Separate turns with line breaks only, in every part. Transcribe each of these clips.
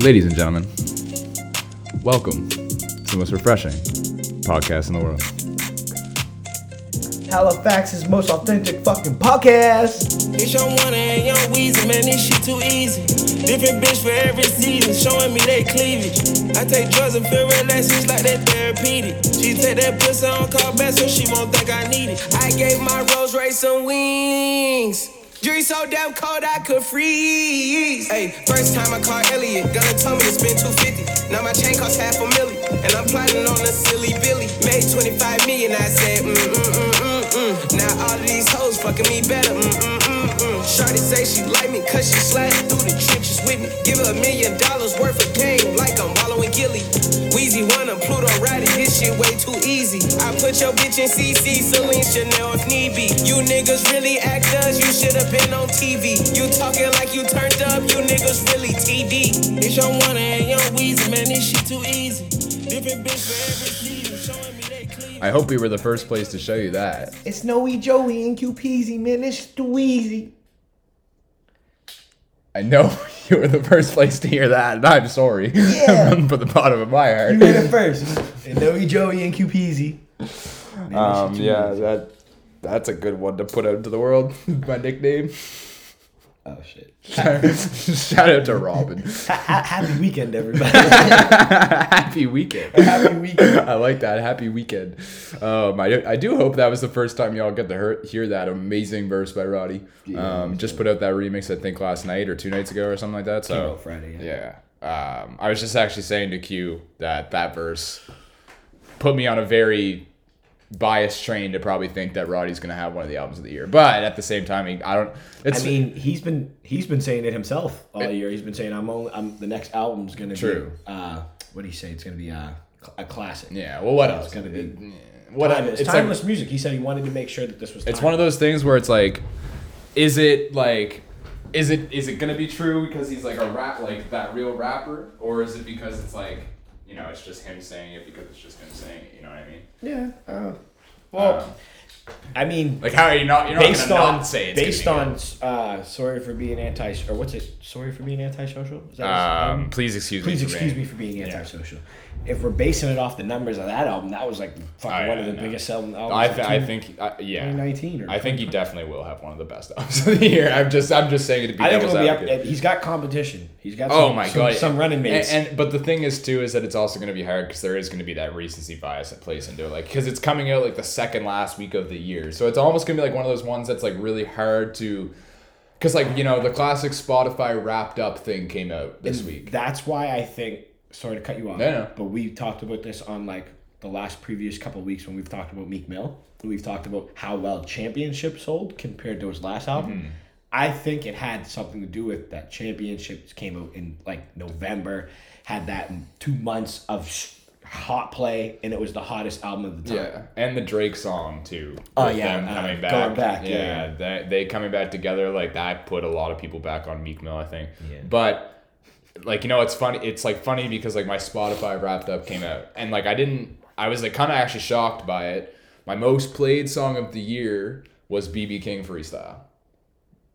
Ladies and gentlemen, welcome to the most refreshing podcast in the world.
Halifax's most authentic fucking podcast.
It's your one and young Weezy, man, this shit too easy. Different bitch for every season, showing me they cleavage. I take drugs and feel relaxed, it's like that therapeutic. She take that pussy on call back so she won't think I need it. I gave my Rolls Royce some wings. Jury so damn cold I could freeze. Hey, first time I called Elliot, gonna tell me to spend 250. Now my chain costs half a million, and I'm plotting on a silly Billy. Made 25 million, I said, mm mm mm mm mm. Now all of these hoes fucking me better, mm mm mm mm. Shorty say she like me, cause she sliding through the trenches with me. Give her a million dollars worth of game, like I'm wallowing Gilly. Weezy wanna Pluto ride it, this shit way too easy. I put your bitch in CC, Celine Chanel if need be. You niggas really actors, you should've been on TV. You talking like you turned up, you niggas really TD. It's your one and young Weezy, man, this shit too easy. Different bitch for every season, showing me they cleavage.
I hope we were the first place to show you that.
It's Noe Joey and Q Peasy, man. It's too easy.
I know you were the first place to hear that, and I'm sorry
Yeah.
from the bottom of my heart.
You heard it first. And Noe Joey and Q Peasy. Man,
Um,
this shit too
yeah, that that's a good one to put out into the world. my nickname.
Oh shit.
Shout out to Robin.
Ha- ha- happy weekend, everybody.
Happy weekend.
happy weekend.
I like that. Happy weekend. Um, I, I do hope that was the first time y'all get to hear, hear that amazing verse by Roddy. um, just put out that remix, I think, last night or two nights ago or something like that. So
Came out Friday,
Yeah. Um, I was just actually saying to Q that that verse put me on a very biased train to probably think that Roddy's gonna have one of the albums of the year. But at the same time, he- I don't. It's
I mean, he's been he's been saying it himself all year. He's been saying I'm only I'm the next album's gonna
True.
be uh what do you say? It's gonna be uh, a classic.
yeah. Well, what else?
It's gonna be
what
timeless,
it's like-
timeless music. He said he wanted to make sure that this was.
It's one of those things where it's like, is it like, is it is it gonna be true because he's like a rap like that real rapper, or is it because it's like, you know, it's just him saying it because it's just him saying it. You know what I mean?
Yeah. Uh, well,
Um,
I mean,
Like how are you not? You're not
based
gonna
on
not say it's
based on uh, sorry for being anti or what's it? Sorry for being antisocial. Is that
Um, please excuse
Please
me. Please
excuse me for being antisocial. If we're basing it off the numbers of that album, that was like fucking
Oh,
one of the biggest selling albums.
I,
of
th- I think uh, yeah.
2019
I think he definitely will have one of the best albums of the year. I'm just I'm just saying it to be
I think it'll be up. He's got competition. He's got. Some,
Oh my
some,
god!
some running mates.
And, and but the thing is too is that it's also going to be hard because there is going to be that recency bias that plays into it, like because it's coming out like the second last week of the year, so it's almost going to be like one of those ones that's like really hard to, because like you know the classic Spotify wrapped up thing came out this
And
week.
That's why I think. Sorry to cut you off.
No.
But we talked about this on like the last previous couple weeks when we've talked about Meek Mill. We've talked about how well Championship sold compared to his last album.
Mm-hmm.
I think it had something to do with that Championships came out in like November, had that two months of sh- hot play, and it was the hottest album of the time.
Yeah, and the Drake song too.
Oh, yeah,
them
uh,
coming back.
Going Bad, yeah.
they, they coming back together like that put a lot of people back on Meek Mill, I think.
Yeah.
But like you know, it's funny. It's like funny because like my Spotify wrapped up came out, and like I didn't. I was like kind of actually shocked by it. My most played song of the year was BB King Freestyle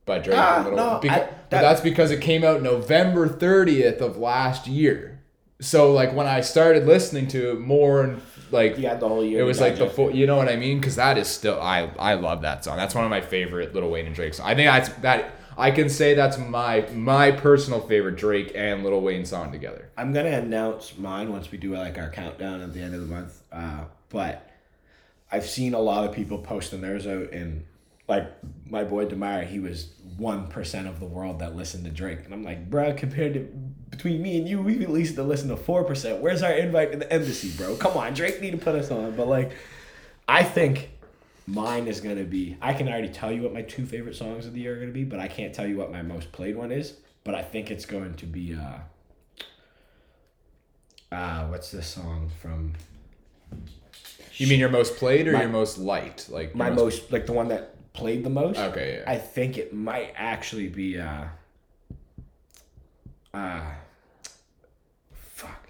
by Drake.
Ah, no, I-
but that's because it came out November 30th of last year. So like when I started listening to it more and like
You had the whole year
it was like the full, you know what I mean? Because that is still I I love that song. That's one of my favorite Little Wayne and Drake songs. I think that's that I can say that's my my personal favorite Drake and Little Wayne song together.
I'm gonna announce mine once we do like our countdown at the end of the month. Uh, but I've seen a lot of people posting theirs out, and like my boy Demar, he was one percent of the world that listened to Drake, and I'm like, bro, compared to between me and you, we've at least listen to four percent. Where's our invite to the embassy, bro? Come on, Drake need to put us on. But like, I think mine is gonna be. I can already tell you what my two favorite songs of the year are gonna be, but I can't tell you what my most played one is. But I think it's going to be. uh uh, what's this song from?
You mean your most played or
My-
your most liked? Like
My most like the one that played the most.
Okay, yeah.
I think it might actually be uh uh fuck.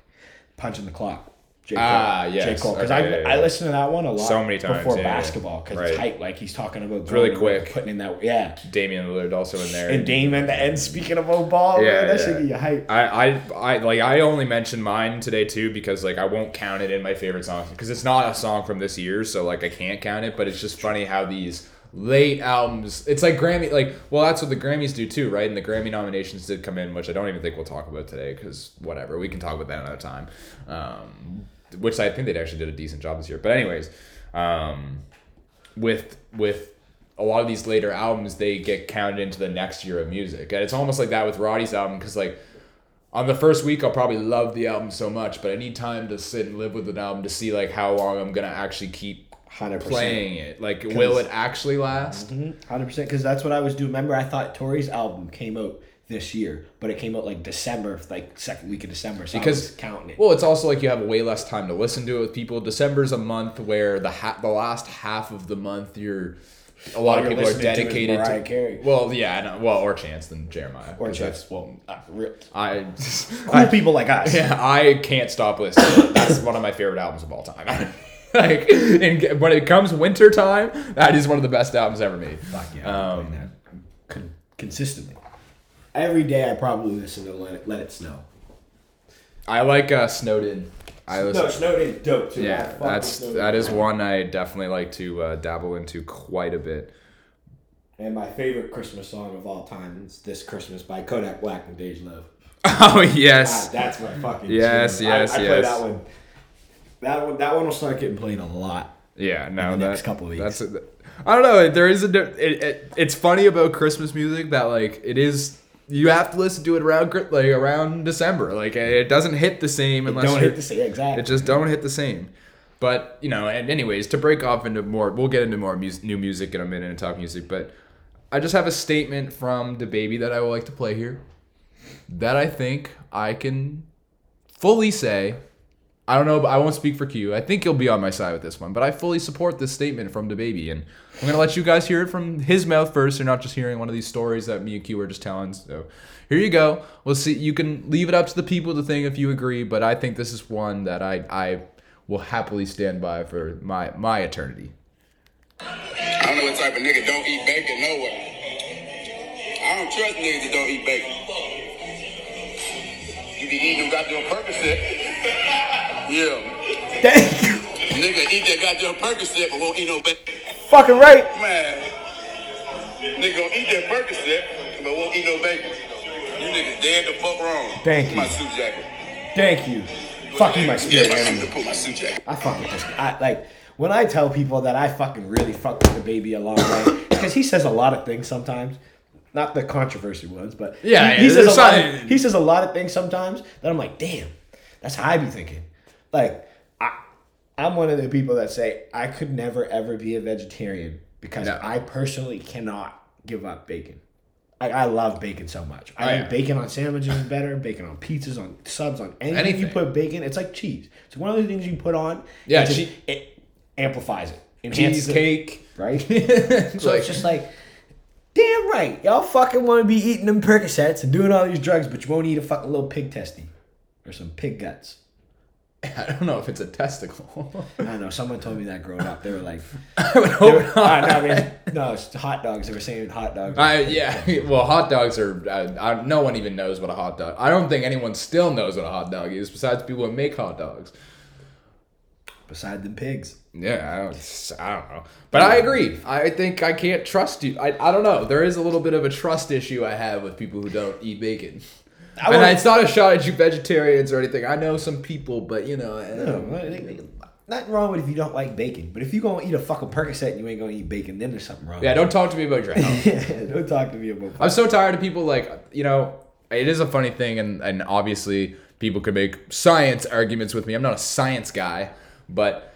Punch in the clock. J.
Ah,
J.
yes.
Cole. Because
Okay,
I,
yeah, yeah.
I listened to that one a lot
So many times,
before
yeah,
basketball because
Right.
it's hype. Like he's talking about
it's
really
quick.
putting in that yeah.
Damian Lillard also in there.
And the end speaking of old ball,
Yeah,
man, that should get you hype.
I, I, I like I only mentioned mine today too because like I won't count it in my favorite songs because it's not a song from this year so like I can't count it but it's just funny how these late albums it's like Grammy like well that's what the Grammys do too right and the Grammy nominations did come in which I don't even think we'll talk about today because whatever we can talk about that another time um, which I think they actually did a decent job this year but anyways um, with with a lot of these later albums they get counted into the next year of music and it's almost like that with Roddy's album because like on the first week I'll probably love the album so much but I need time to sit and live with an album to see like how long I'm gonna actually keep
100%.
playing it like will it actually last
Hundred percent, because that's what I was doing. Remember, I thought Tory's album came out this year, but it came out like December, like second week of December. So
Because-
I was counting it.
well it's also like you have way less time to listen to it with people December's a month where the ha- the last half of the month you're a lot
All
of people are
dedicated to is
dedicated
Mariah Carey.
well yeah I know, well or Chance than Jeremih
Or Chance. well, uh,
I
cool people like us.
Yeah, I can't stop listening. That's one of my favorite albums of all time. like, and when it comes winter time, that is one of the best albums ever made.
Fuck yeah,
Um,
con- consistently. Every day, I probably listen to Let It, Let it Snow.
I like uh, Snowden. I listen.
No, Snowden's dope too.
Yeah, that's that is one I definitely like to uh, dabble into quite a bit.
And my favorite Christmas song of all time is "This Christmas" by Kodak Black and Dej Loaf.
Oh
Ah,
yes,
that's my fucking.
Yes,
jam.
yes,
I, I play
yes.
that one. That one, that one will start getting played a lot.
yeah. No,
the
that,
next couple of weeks.
That's a, I don't know. There is a. It, it, it's funny about Christmas music that like it is. You have to listen to it around like around December. Like it doesn't hit the same unless
Don't hit the same exactly.
It just don't hit the same. But you know, and anyways, to break off into more, we'll get into more mus- new music in a minute and talk music. But I just have a statement from the baby that I would like to play here. That I think I can fully say. I don't know, but I won't speak for Q. I think he'll be on my side with this one, but I fully support this statement from the baby, and I'm gonna let you guys hear it from his mouth first. You're not just hearing one of these stories that me and Q were just telling. So here you go. We'll see. You can leave it up to the people to think if you agree, but I think this is one that I I will happily stand by for my my eternity.
I don't know what type of nigga don't eat bacon nowhere. I don't trust niggas that don't eat bacon. You be eating them goddamn Percocet. Yeah.
Thank you.
Nigga eat that goddamn Percocet but won't eat no bacon.
Fucking right.
Man. Nigga gonna eat that Percocet but won't eat no bacon. You niggas dead the fuck wrong.
Thank you.
My suit jacket.
Thank you. Fuck you, my
Yeah,
spirit
my
animal.
suit, put my suit jacket.
I fuck with this. I like when I tell people that I fucking really fuck with the baby a long way because he says a lot of things sometimes. Not the controversial ones, but
Yeah,
he,
yeah,
he says a lot.
some-
Of, he says a lot of things sometimes that I'm like, damn, that's how I be thinking. Like, I, I'm one of the people that say I could never ever be a vegetarian because
No.
I personally cannot give up bacon. I, I love bacon so much. I
Oh, yeah.
bacon on sandwiches is better. Bacon on pizzas, on subs, on anything, you put bacon. It's like cheese. It's one of the things you put on.
Yeah,
it, just-
che-
it amplifies it, enhances it,
Cheesecake.
right? So
like-
it's just like, damn right, y'all fucking want to be eating them Percocets and doing all these drugs, but you won't eat a fucking little pig testy or some pig guts.
I don't know if it's a testicle.
I don't know. Someone told me that growing up. They were like,
I would hope
were,
not.
Ah, no, I mean, no, it's hot dogs. They were saying hot dogs.
I, yeah, well, hot dogs are. I, no one even knows what a hot dog. I don't think anyone still knows what a hot dog is, besides people who make hot dogs.
Beside them pigs.
Yeah, I don't, I don't know, but I agree. I think I can't trust you. I, I don't know. There is a little bit of a trust issue I have with people who don't eat bacon.
I
and it's not a shot at you vegetarians or anything. I know some people, but you know,
No, nothing wrong with if you don't like bacon, but if you gonna eat a fucking Percocet and you ain't gonna eat bacon, then there's something wrong.
yeah. Don't talk to me about your health.
yeah, don't talk to me about.
I'm so tired of people like you know. It is a funny thing, and and obviously people could make science arguments with me. I'm not a science guy, but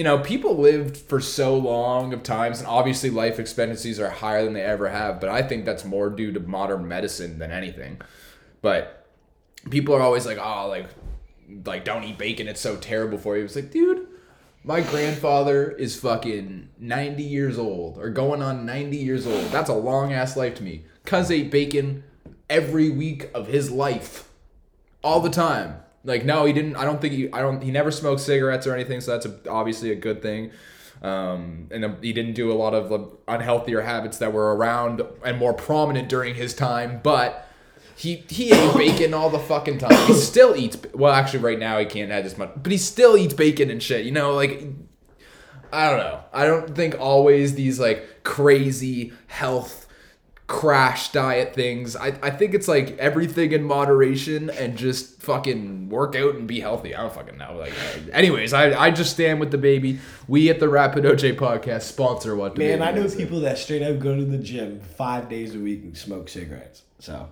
you know, people lived for so long of times, and obviously life expectancies are higher than they ever have. But I think that's more due to modern medicine than anything. But people are always like, oh, like, like don't eat bacon. It's so terrible for you. It's like, dude. My grandfather is fucking 90 years old or going on 90 years old. That's a long ass life to me. Cuz ate bacon every week of his life. All the time. Like no, he didn't. I don't think he. I don't. He never smoked cigarettes or anything. So that's a, obviously a good thing. Um, and he didn't do a lot of unhealthier habits that were around and more prominent during his time. But he he ate bacon all the fucking time. He still eats. Well, actually, right now he can't have as much, but he still eats bacon and shit. You know, like I don't know. I don't think always these like crazy health crash diet things. I, I think it's like everything in moderation and just fucking work out and be healthy. I don't fucking know. Like, uh, anyways, I, I just stand with the baby. We at the Rapid OJ podcast sponsor what the
Man, I know people that straight up go to the gym five days a week and smoke cigarettes. So,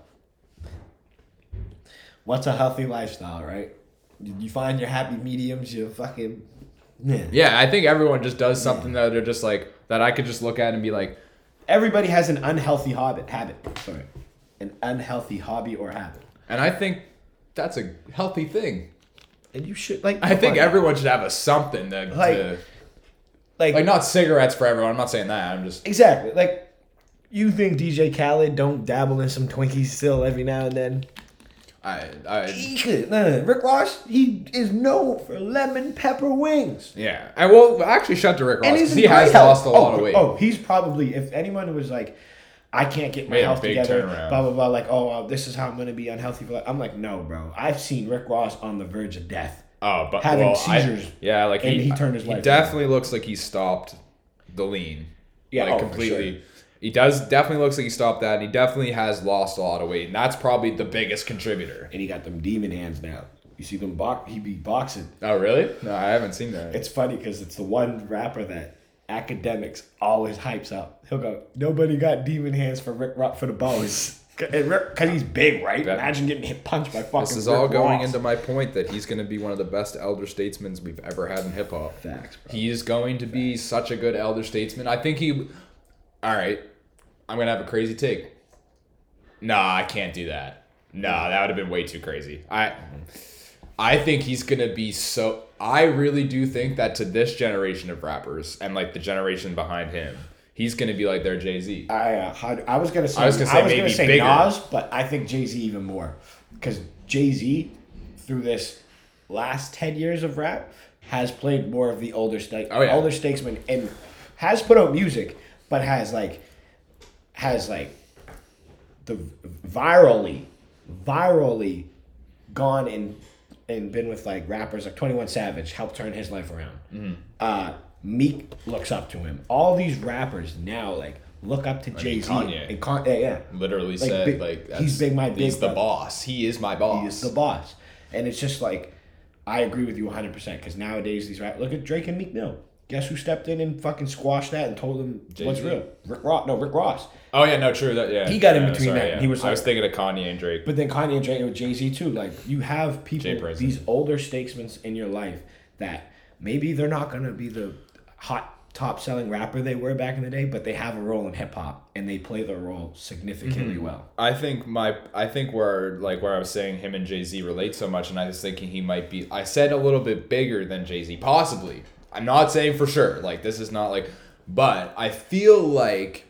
what's a healthy lifestyle, right? You you find your happy mediums. You fucking man.
Yeah, I think everyone just does something that they're just like that. I could just look at and be like,
Everybody has an unhealthy habit. Habit. Sorry, an unhealthy hobby or habit.
and I think that's a healthy thing.
And you should like.
I think everyone should have a something to,
Like-
to
like
like not cigarettes for everyone. I'm not saying that. I'm just
exactly like. You think DJ Khaled don't dabble in some Twinkies still every now and then?
I I
He could. No, no, no. Rick Ross, he is known for lemon pepper wings.
Yeah, I will actually shut to Rick Ross
And
'cause
he's
he has
health.
lost a lot
oh,
of weight.
Oh, he's probably if anyone was like, I can't get my
Made
health together,
turnaround.
blah blah blah. Like, oh, uh, this is how I'm gonna be unhealthy for life. I'm like, no, bro. I've seen Rick Ross on the verge of death.
Oh, but
having
well, I-
seizures,
yeah, like
and
he,
he turned his
He
life
definitely looks like he stopped the lean.
Yeah,
like
oh, for
completely.
sure.
He does definitely looks like he stopped that. And he definitely has lost a lot of weight, and that's probably the biggest contributor.
And he got them demon hands now. You see them box. He be boxing.
Oh, really? No, I haven't seen that.
It's funny because it's the one rapper that Akademiks always hypes up. He'll go, nobody got demon hands for Rick Rock for the bows. Because he's big, right? Imagine getting hit punched by fucking
this is
Rick
all going
Ross.
into my point that he's going to be one of the best elder statesmen we've ever had in hip hop.
Facts, bro.
He is going to be such a good elder statesman. I think he. All right, I'm gonna have a crazy take. Nah, I can't do that. Nah, that would have been way too crazy. I, I think he's gonna be so. I really do think that to this generation of rappers and like the generation behind him, he's gonna be like their Jay Z.
I uh, I was gonna say
I was gonna say
gonna say
bigger.
Nas, but I think Jay Z even more because Jay Z through this last ten years of rap has played more of the older stake
Oh, yeah.
older statesman and has put out music, but has like has like the virally virally gone and and been with like rappers like Twenty One Savage helped turn his life around.
Mm-hmm.
Uh, Meek looks up to him. All these rappers now like look up to Jay Z.
Kanye.
And Con- yeah, yeah.
Literally
Like,
said
big-
like
he's big my big.
He's
the
boss. He is my boss.
He is the boss. And it's just like, I agree with you 100% because nowadays these rap, look at Drake and Meek Mill. Guess who stepped in and fucking squashed that and told them what's
Jay-Z.
real? Rick Ross. No, Rick Ross.
Oh yeah, no, true. That yeah.
He got in
Yeah,
between that. He was
I was thinking of Kanye and Drake.
But then Kanye and Drake with Jay Z too. Like you have people, these older statesmen in your life that maybe they're not gonna be the hot top selling rapper they were back in the day, but they have a role in hip hop and they play their role significantly
Mm-hmm.
well.
I think my I think where like where I was saying him and Jay Z relate so much, and I was thinking he might be. I said a little bit bigger than Jay Z, possibly. I'm not saying for sure. Like this is not like, but I feel like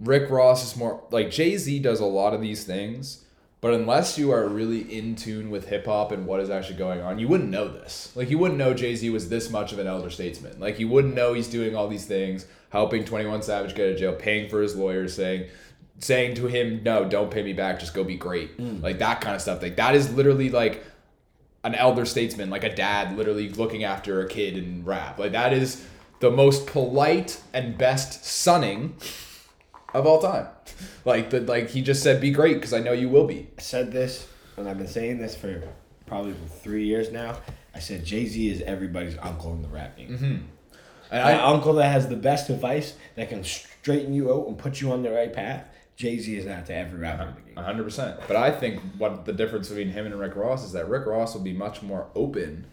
Rick Ross is more like Jay Z does a lot of these things. But unless you are really in tune with hip hop and what is actually going on, you wouldn't know this. Like you wouldn't know Jay Z was this much of an elder statesman. Like you wouldn't know he's doing all these things, helping Twenty One Savage get out of jail, paying for his lawyers, saying, saying to him, "No, don't pay me back. Just go be great." Mm. Like that kind of stuff. Like that is literally like an elder statesman, like a dad, literally looking after a kid in rap. Like that is the most polite and best sonning of all time. Like the like he just said, "Be great," because I know you will be.
I said this, and I've been saying this for probably three years now. I said Jay Z is everybody's uncle in the rap game.
Mm-hmm. And
That
I,
uncle that has the best advice that can straighten you out and put you on the right path. Jay Z is that to every rapper in the game.
hundred percent. But I think what the difference between him and Rick Ross is that Rick Ross will be much more open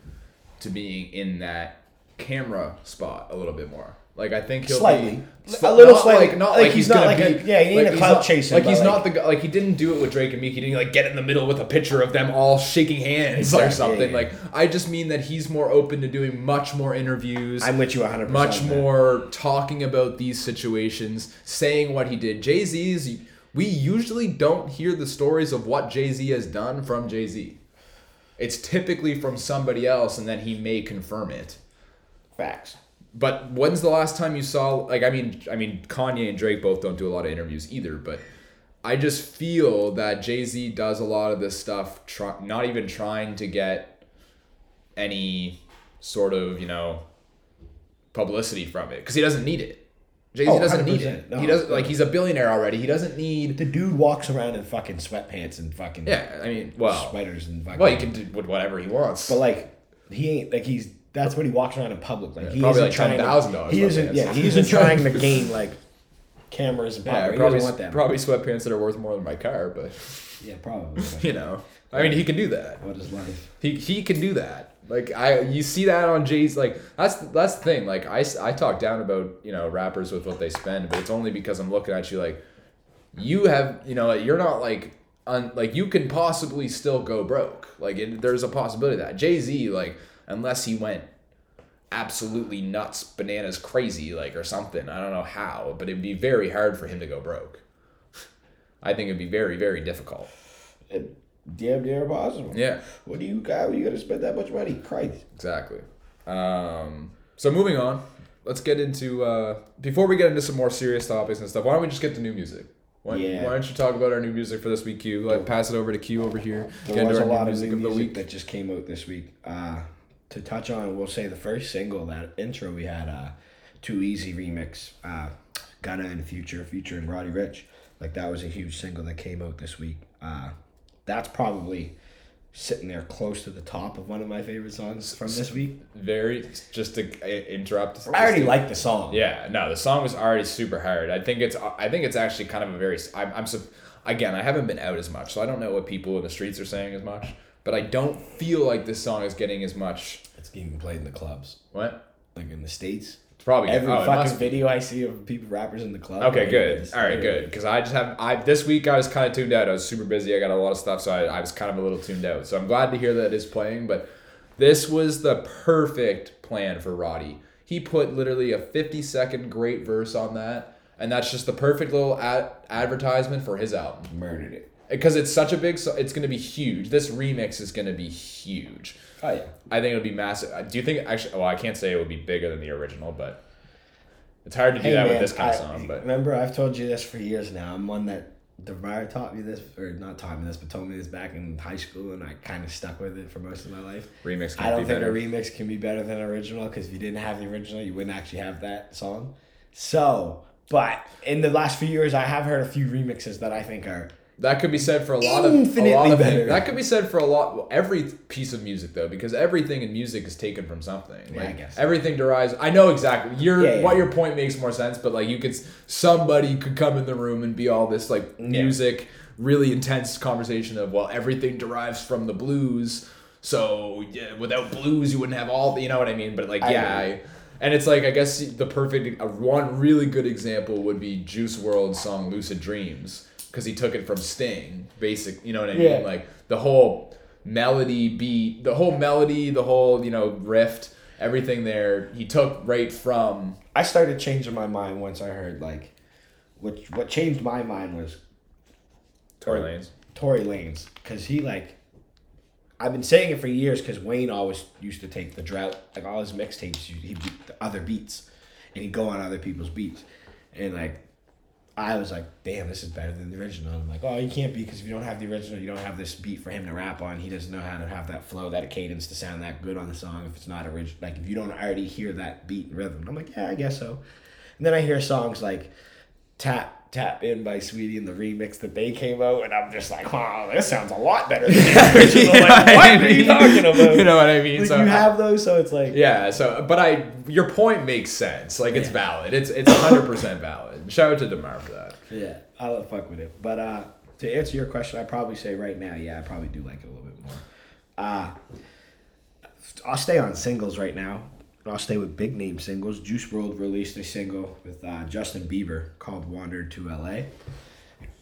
to being in that camera spot a little bit more. Like I think he'll
Slightly.
be
A little
not
slightly.
Like, not
Like,
like,
he's
he's,
not like a- yeah, he ain't a
he's
clout chaser,
Like he's
like-
not the guy. Like he didn't do it with Drake and Meek. He didn't like get in the middle with a picture of them all shaking hands
Exactly,
or something.
yeah.
Like I just mean that he's more open to doing much more interviews
I'm with you 100%.
much
man.
more talking about these situations, saying what he did. Jay Z's, we usually don't hear the stories of what Jay Z has done from Jay Z. it's typically from somebody else, and then he may confirm it.
Facts.
But when's the last time you saw like I mean I mean Kanye and Drake both don't do a lot of interviews either, but I just feel that Jay Z does a lot of this stuff, try, not even trying to get any sort of you know publicity from it because he doesn't need it. Jay Z
Oh,
doesn't need it.
No,
he doesn't like he's a billionaire already. He doesn't need.
The dude walks around in fucking sweatpants and fucking
Yeah, I mean, well,
sweaters and fucking.
well, he can do with whatever he wants.
But like, he ain't like he's. That's what he walks around in public. Like he
probably
isn't
like
trying.
$10,000
to- He isn't. Yeah, he isn't trying to gain like cameras and
yeah, probably
doesn't want that.
probably sweatpants that are worth more than my car, but
Yeah, probably.
you know, I mean, he can do that.
what is life?
He he can do that. Like I, you see that on Jay's. Like that's that's the thing. Like I, I talk down about you know rappers with what they spend, but it's only because I'm looking at you like you have you know you're not like un, like you can possibly still go broke. Like it, there's a possibility of that Jay Z like unless he went absolutely nuts, bananas, crazy like or something. I don't know how, but it'd be very hard for him to go broke. I think it'd be very very difficult.
It, damn near impossible.
Yeah.
What do you got? are You gonna spend that much money? Christ.
Exactly. Um, so moving on, let's get into uh, before we get into some more serious topics and stuff. Why don't we just get to new music? Why,
Yeah.
why don't you talk about our new music for this week, Q? Like, pass it over to Q over here.
There
Get into
was a
new
lot of
music
new
of the
music
week.
that just came out this week. Uh, to touch on, we'll say the first single, that intro we had, uh, Too Easy remix, uh, Gunna and Future, featuring Roddy Ricch. Like that was a huge single that came out this week. Uh, that's probably sitting there close to the top of one of my favorite songs from this week.
Very just to uh, interrupt.
I already like the song.
Yeah, no, the song was already super hard. I think it's I think it's actually kind of a very I'm, I'm again I haven't been out as much, so I don't know what people in the streets are saying as much. But I don't feel like this song is getting as much.
It's getting played in the clubs,
What?
like in the states.
It's probably
Every
oh,
fucking video I see of people rappers in the club.
Okay, good. All right, good. Because I just have I this week I was kind of tuned out. I was super busy. I got a lot of stuff, so I, I was kind of a little tuned out. So I'm glad to hear that it's playing. But this was the perfect plan for Roddy. He put literally a 50 second great verse on that, and that's just the perfect little ad- advertisement for his album.
Murdered it.
Because it's such a big, so it's gonna be huge. This remix is gonna be huge.
Oh yeah.
I think it'll be massive. Uh, Do you think actually? Well, I can't say it would be bigger than the original, but it's hard to do
Hey,
that
man,
with this kind
I-
of song. But
remember, I've told you this for years now. I'm one that Demar taught me this, or not taught me this, but told me this back in high school, and I kind of stuck with it for most of my life.
remix.
I don't
be
think
better.
a remix can be better than original because if you didn't have the original, you wouldn't actually have that song. So, but in the last few years, I have heard a few remixes that I think are
That could be said for a lot of a
Infinitely
lot of
better.
things. That could be said for a lot every piece of music though, because everything in music is taken from something.
Yeah, I
Like
guess.
everything derives. I know exactly your
Yeah, yeah.
what your point makes more sense, but like you could somebody could come in the room and be all this like music, really intense conversation of well everything derives from the blues. So yeah, without blues, you wouldn't have all. The, you know what I mean? But like
I
yeah. I, and it's like I guess the perfect uh, one really good example would be Juice WRLD's song "Lucid Dreams" because he took it from Sting, basic. You know what I
Yeah.
mean? Like the whole melody, beat, the whole melody, the whole you know riff, everything there. He took right from.
I started changing my mind once I heard like, what what changed my mind was
Tory Lanez.
Tory Lanez because he like, I've been saying it for years because Wayne always used to take the drought like all his mixtapes he'd be the other beats, and he'd go on other people's beats, and like. I was like, damn, this is better than the original. And I'm like, oh, you can't be because if you don't have the original, you don't have this beat for him to rap on. He doesn't know how to have that flow, that cadence to sound that good on the song if it's not original. Like if you don't already hear that beat and rhythm. I'm like, yeah, I guess so. And then I hear songs like Tap Tap In by Sweetie and the remix that they came out, and I'm just like, wow, this sounds a lot better than the original. like, what are you talking about?
you know what I mean?
Like,
so
you have those, so it's like,
Yeah, so but I your point makes sense. Like it's valid. It's it's hundred percent valid. Shout out to Demar for that.
yeah, I'll fuck with it. But uh, to answer your question, I'd probably say right now, yeah, I probably do like it a little bit more. Uh, I'll stay on singles right now. I'll stay with big name singles. Juice WRLD released a single with uh, Justin Bieber called "Wandered to L.A."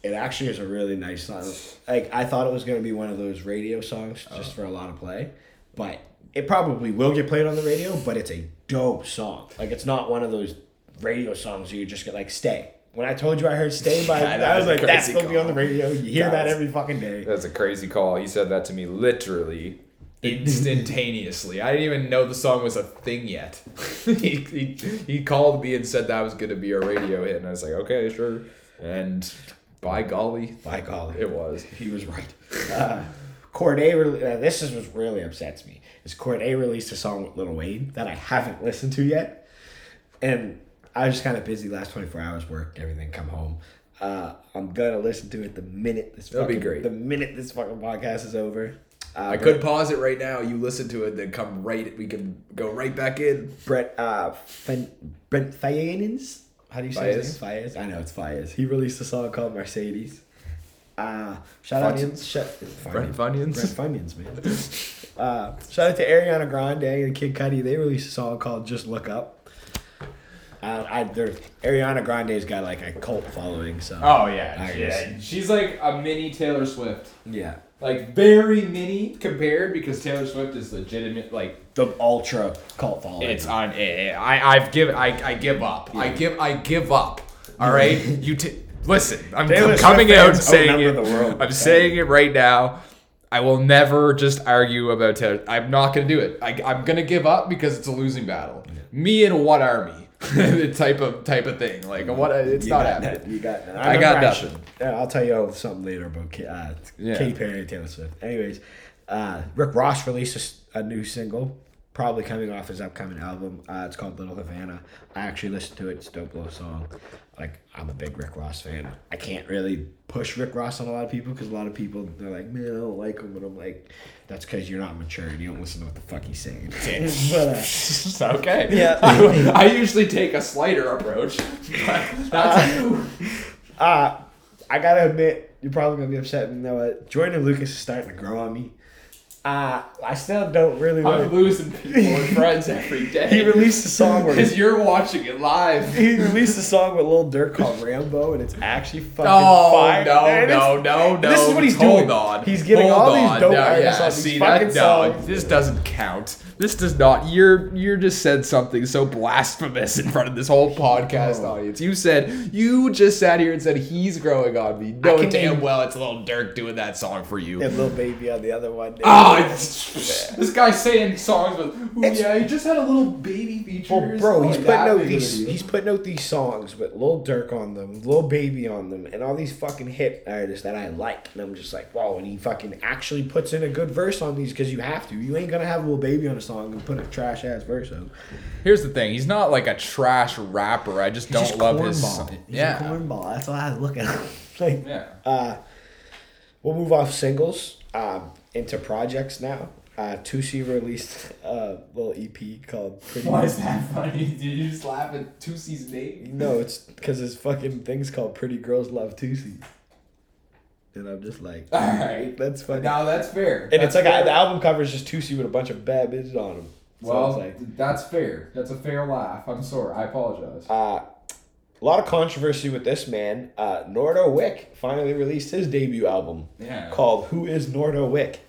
It actually is a really nice song. Like I thought it was gonna be one of those radio songs just for a lot of play, but it probably will get played on the radio. But it's a dope song. Like it's not one of those radio songs where you just get like "Stay." When I told you I heard "Stay" by,
Yeah, that
I was like, "That's
crazy
gonna be on the radio." You hear that every fucking day.
That's a crazy call. He said that to me literally instantaneously. I didn't even know the song was a thing yet. he, he, he called me and said that was going to be a radio hit, and I was like, okay, sure. And by golly,
By golly.
it was.
He was right. Uh, Cordae, re- uh, this is what really upsets me. Is Cordae released a song with Lil Wayne that I haven't listened to yet, and I was just kind of busy last twenty four hours, work, everything, come home. Uh, I'm gonna listen to it the minute this.
That'll be great.
The minute this fucking podcast is over. Uh,
I could pause it right now. You listen to it, then come right. We can go right back in.
Brett uh Fen- Brent Fayenins. How do you say his name? Faiyaz. I know it's Faiyaz. He released a song called Mercedes. Uh shout out to shout,
Brent Funyuns?
Brent Funyuns, man. uh, shout out to Ariana Grande and Kid Cudi. They released a song called "Just Look Up." Uh, I, Ariana Grande's got like a cult following, so
Oh yeah,
I
yeah.
guess.
She's like a mini Taylor Swift.
yeah,
Like very mini compared because Taylor Swift is legitimate. Like
the ultra cult following.
it's on. eh, eh, I I've give I I give up. I give I give up. All right, you t- listen. I'm, I'm
Swift
coming out and saying it. I'm saying it right now. I will never just argue about Taylor. I'm not gonna do it. I, I'm gonna give up because it's a losing battle. Me and what army? the type of type of thing. Like what? It's
You
not happening.
that. You got that.
I got
actually-
nothing.
Yeah, I'll tell you something later about Ka- uh,
Yeah.
Katy Perry and Taylor Swift. Anyways, uh, Rick Ross released a new single, probably coming off his upcoming album. Uh, it's called Little Havana. I actually listened to it. It's a dope little song. Like I'm a big Rick Ross fan. I can't really push Rick Ross on a lot of people because a lot of people they're like, man, I don't like him, but I'm like, that's because you're not mature and you don't listen to what the fuck he's saying. but, uh,
okay.
Yeah.
I, I usually take a slighter approach. But that's you.
Uh, I gotta admit, you're probably gonna be upset. You know what? Joyner Lucas is starting to grow on me. Uh, I still don't really
I'm
to.
losing people and friends every day.
He released a song where
because you're watching it live.
he released a song with Lil Durk called Rambo, and it's actually fucking
Oh
fire.
no no no no!
This is what he's
Hold
doing.
on.
He's getting
Hold
all these dope
no,
artists
yeah,
on these
see
fucking
that? No,
songs.
this doesn't count. This does not. You're you're just said something so blasphemous in front of this whole podcast
Oh.
audience. You said you just sat here and said he's growing on me. No, damn well it's a Lil Durk doing that song for you.
And little Baby on the other one.
Oh, ah, it's- this guy's saying songs with.
It's-
yeah, he just had a little baby features.
Well, bro, oh,
he's
putting out
big of a
these he's putting out these songs with Lil Durk on them, Lil Baby on them, and all these fucking hit artists that I like. And I'm just like, wow, and he fucking actually puts in a good verse on these because you have to. You ain't gonna have a Lil Baby on a song and put a trash ass verse out.
Here's the thing. He's not like a trash rapper. I just
He's
don't
just
love his.
cornball. He's
yeah.
a cornball. That's why I look at him. like,
Yeah.
uh, we'll move off singles um, into projects now. Uh, Toosii released a little EP called Pretty.
Why is that funny? Did you just laugh at two season eight?
No, it's because his fucking thing's called Pretty Girls Love Toosii. And I'm just like,
Alright.
that's funny.
Now that's fair.
and it's like a,
fair.
the album cover is just Toosii with a bunch of bad bitches on him. So
Well,
it's like,
that's fair. That's a fair laugh. I'm sorry. I apologize.
uh, a lot of controversy with this man. Uh, Nardo Wick finally released his debut album
yeah.
called "Who Is Nardo Wick."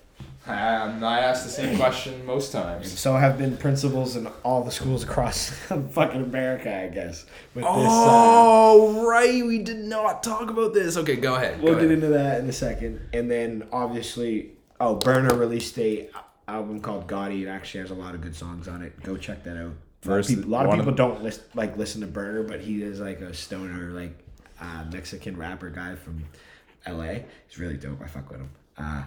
Um, I ask the same question most times.
So have been principals in all the schools across fucking America, I guess. With this, uh,
Oh, right. We did not talk about this. Okay, go ahead.
we'll
go
get
ahead.
into that in a second. And then obviously, oh, Berner released a album called Gotti. It actually has a lot of good songs on it. Go check that out. A lot of
First-
people, a lot of
one of
people don't list, like listen to Berner, but he is like a stoner, like uh, Mexican rapper guy from L.A. He's really dope. I fuck with him. Uh,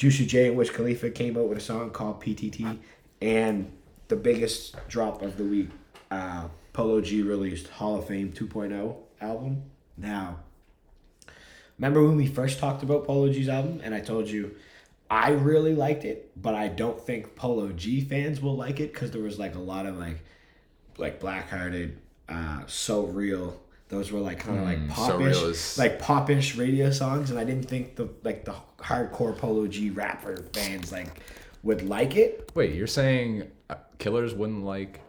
Juicy J and Wiz Khalifa came out with a song called PTT, and the biggest drop of the week, uh, Polo G released Hall of Fame 2.0 album. Now, remember when we first talked about Polo G's album, and I told you I really liked it, but I don't think Polo G fans will like it because there was like a lot of like, like Blackhearted, uh, So Real. Those were like kind of like
Mm, So
popish, like popish radio songs, and I didn't think the like the hardcore Polo G rapper fans like would like it.
Wait, you're saying uh, killers wouldn't like.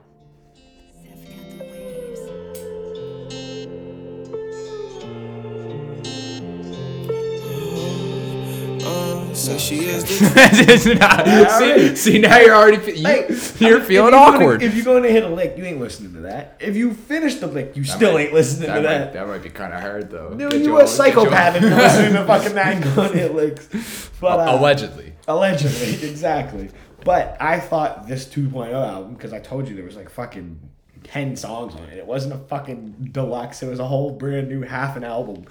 So she is the
see, see, now you're already you,
Hey,
you're
I mean,
feeling
if you're gonna-
awkward.
if you're going to hit a lick, you ain't listening to that. If you finish the lick, you still
might-
ain't listening
that
to
might,
that.
that might be kind of hard though.
No, you
all-
a psychopath if
get
you're listening to fucking that and going to hit licks. But uh,
allegedly.
Allegedly, exactly. But I thought this 2.0 album, because I told you there was like fucking 10 songs on it. It wasn't a fucking deluxe, it was a whole brand new half an album.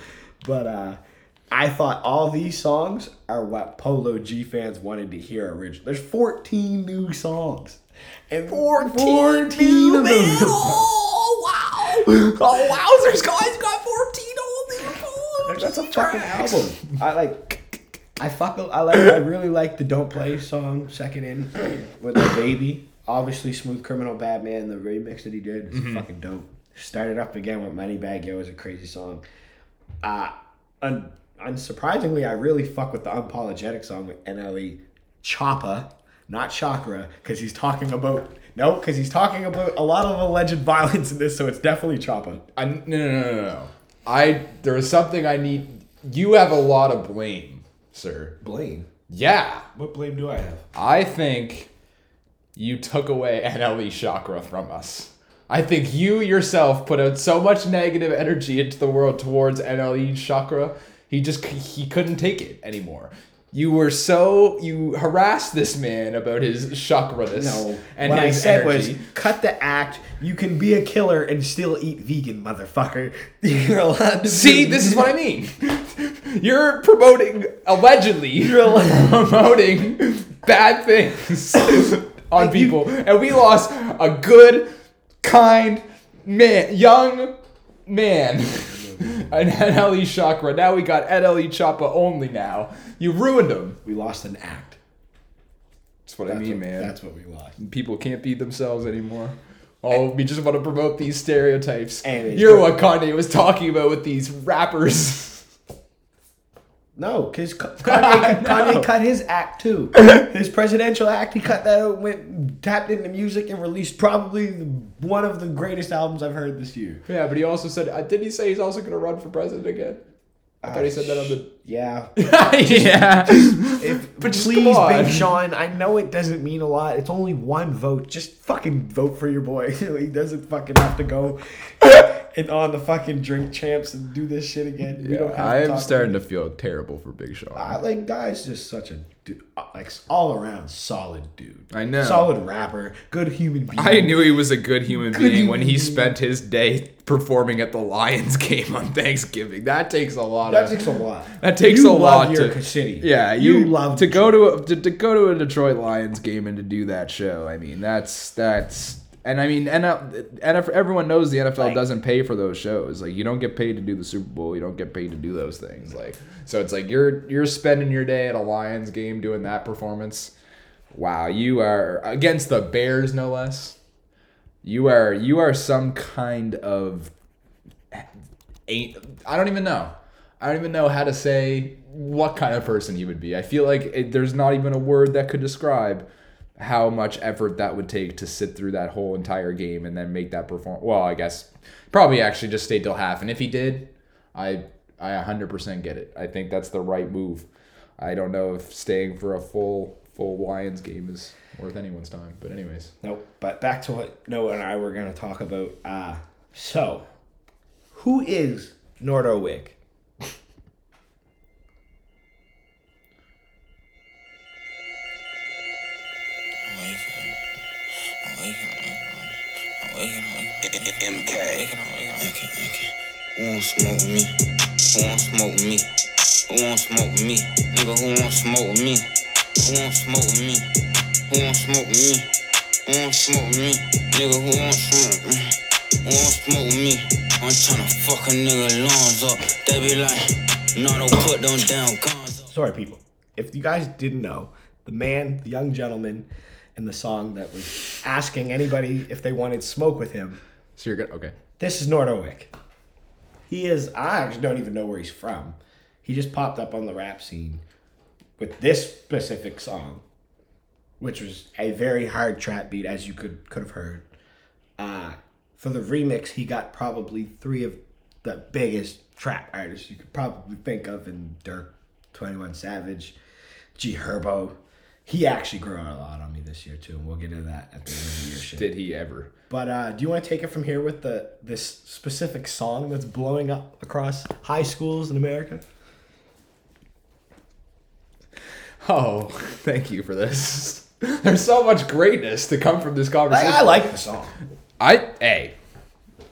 But uh, I thought all these songs are what Polo G fans wanted to hear originally. There's 14 new songs. And 14, 14 of them.
Oh wow! Oh wowzers, guys! Got fourteen old
That's a fucking album. I like. I fuck. I like. I really like the "Don't Play" song second in with the baby. Obviously, "Smooth Criminal," Batman, the remix that he did is fucking dope. Started up again with "Moneybagg Yo" is a crazy song. Uh, un- unsurprisingly, I really fuck with the unapologetic song with NLE Choppa, not Chakra, because he's talking about. No, because he's talking about a lot of alleged violence in this, so it's definitely Choppa.
I, no, no, no, no, no. I there is something I need. You have a lot of blame, sir.
Blame.
Yeah,
What blame do I have?
I think you took away NLE Chakra from us. I think you yourself put out so much negative energy into the world towards NLE Chakra. He just he couldn't take it anymore. You were so you harassed this man about his chakraness
No.
and
what
his
I said
energy.
was, cut the act. You can be a killer and still eat vegan, motherfucker. You're allowed to.
See, this is what I mean. You're promoting allegedly You're promoting bad things on
you-
people, and we lost a good, kind man, young man. An NLE Chakra. Now we got NLE Choppa only. Now you ruined him.
We lost an act.
That's what
That's
I mean,
what,
man.
That's what we lost.
People can't be themselves anymore. Oh, we just want to promote these stereotypes.
And
You're what Kanye was talking about with these rappers.
No, because Kanye, Kanye cut his act too. His presidential act, he cut that out, went tapped into music, and released probably one of the greatest albums I've heard this year.
Yeah, but he also said, uh, did he say he's also going to run for president again? I thought he said that on the.
Yeah.
yeah.
If,
But just
please,
come on.
Big Sean, I know it doesn't mean a lot. It's only one vote. Just fucking vote for your boy. he doesn't fucking have to go and on the fucking drink champs and do this shit again. We don't have to
I am starting to feel terrible for Big Sean.
I like guy's just such a dude, uh, like all around solid dude.
I know.
Solid rapper, good human being.
I knew he was a good human
Good
being when he
being.
spent his day performing at the Lions game on Thanksgiving. That takes a lot
that
of.
takes a lot.
That takes
You
a lot
your
to
city.
Yeah, you,
you love
to go to, a, to to go to a Detroit Lions game and to do that show. I mean, that's that's and I mean, and everyone knows the NFL
Like-
doesn't pay for those shows. Like, you don't get paid to do the Super Bowl. You don't get paid to do those things. Like, so it's like you're you're spending your day at a Lions game doing that performance. Wow, you are against the Bears, no less. You are you are some kind of ain't I don't even know. I don't even know how to say what kind of person he would be. I feel like it, there's not even a word that could describe how much effort that would take to sit through that whole entire game and then make that perform. Well, I guess probably actually just stay till half. And if he did, I I 100% get it. I think that's the right move. I don't know if staying for a full full Lions game is worth anyone's time. But anyways,
Nope. But back to what Noah and I were going to talk about. Uh, so, who is Nardo Wick?
MK. Who won't smoke with me? Who won't smoke with me? Who won't smoke with me? Nigga, who won't smoke with me? Who won't smoke with me? Who won't smoke with me? Who won't smoke with me? Nigga, who won't smoke with me? Who won't smoke with me? I'm tryna fuck a nigga lungs up. They be like, no, don't put them down guns.
Sorry, people. If you guys didn't know, the man, the young gentleman in the song that was asking anybody if they wanted smoke with him,
so you're good. Okay.
this is Nardo Wick. He is, I actually don't even know where he's from. He just popped up on the rap scene with this specific song, which was a very hard trap beat, as you could could have heard. Uh, for the remix, he got probably three of the biggest trap artists you could probably think of in Durk, 21 Savage, G Herbo. He actually grew a lot on me this year too, and we'll get into that at the end of the year. Shit.
Did he ever?
But uh, do you want to take it from here with the this specific song that's blowing up across high schools in America?
Oh, thank you for this. There's so much greatness to come from this conversation.
I like the song.
I hey,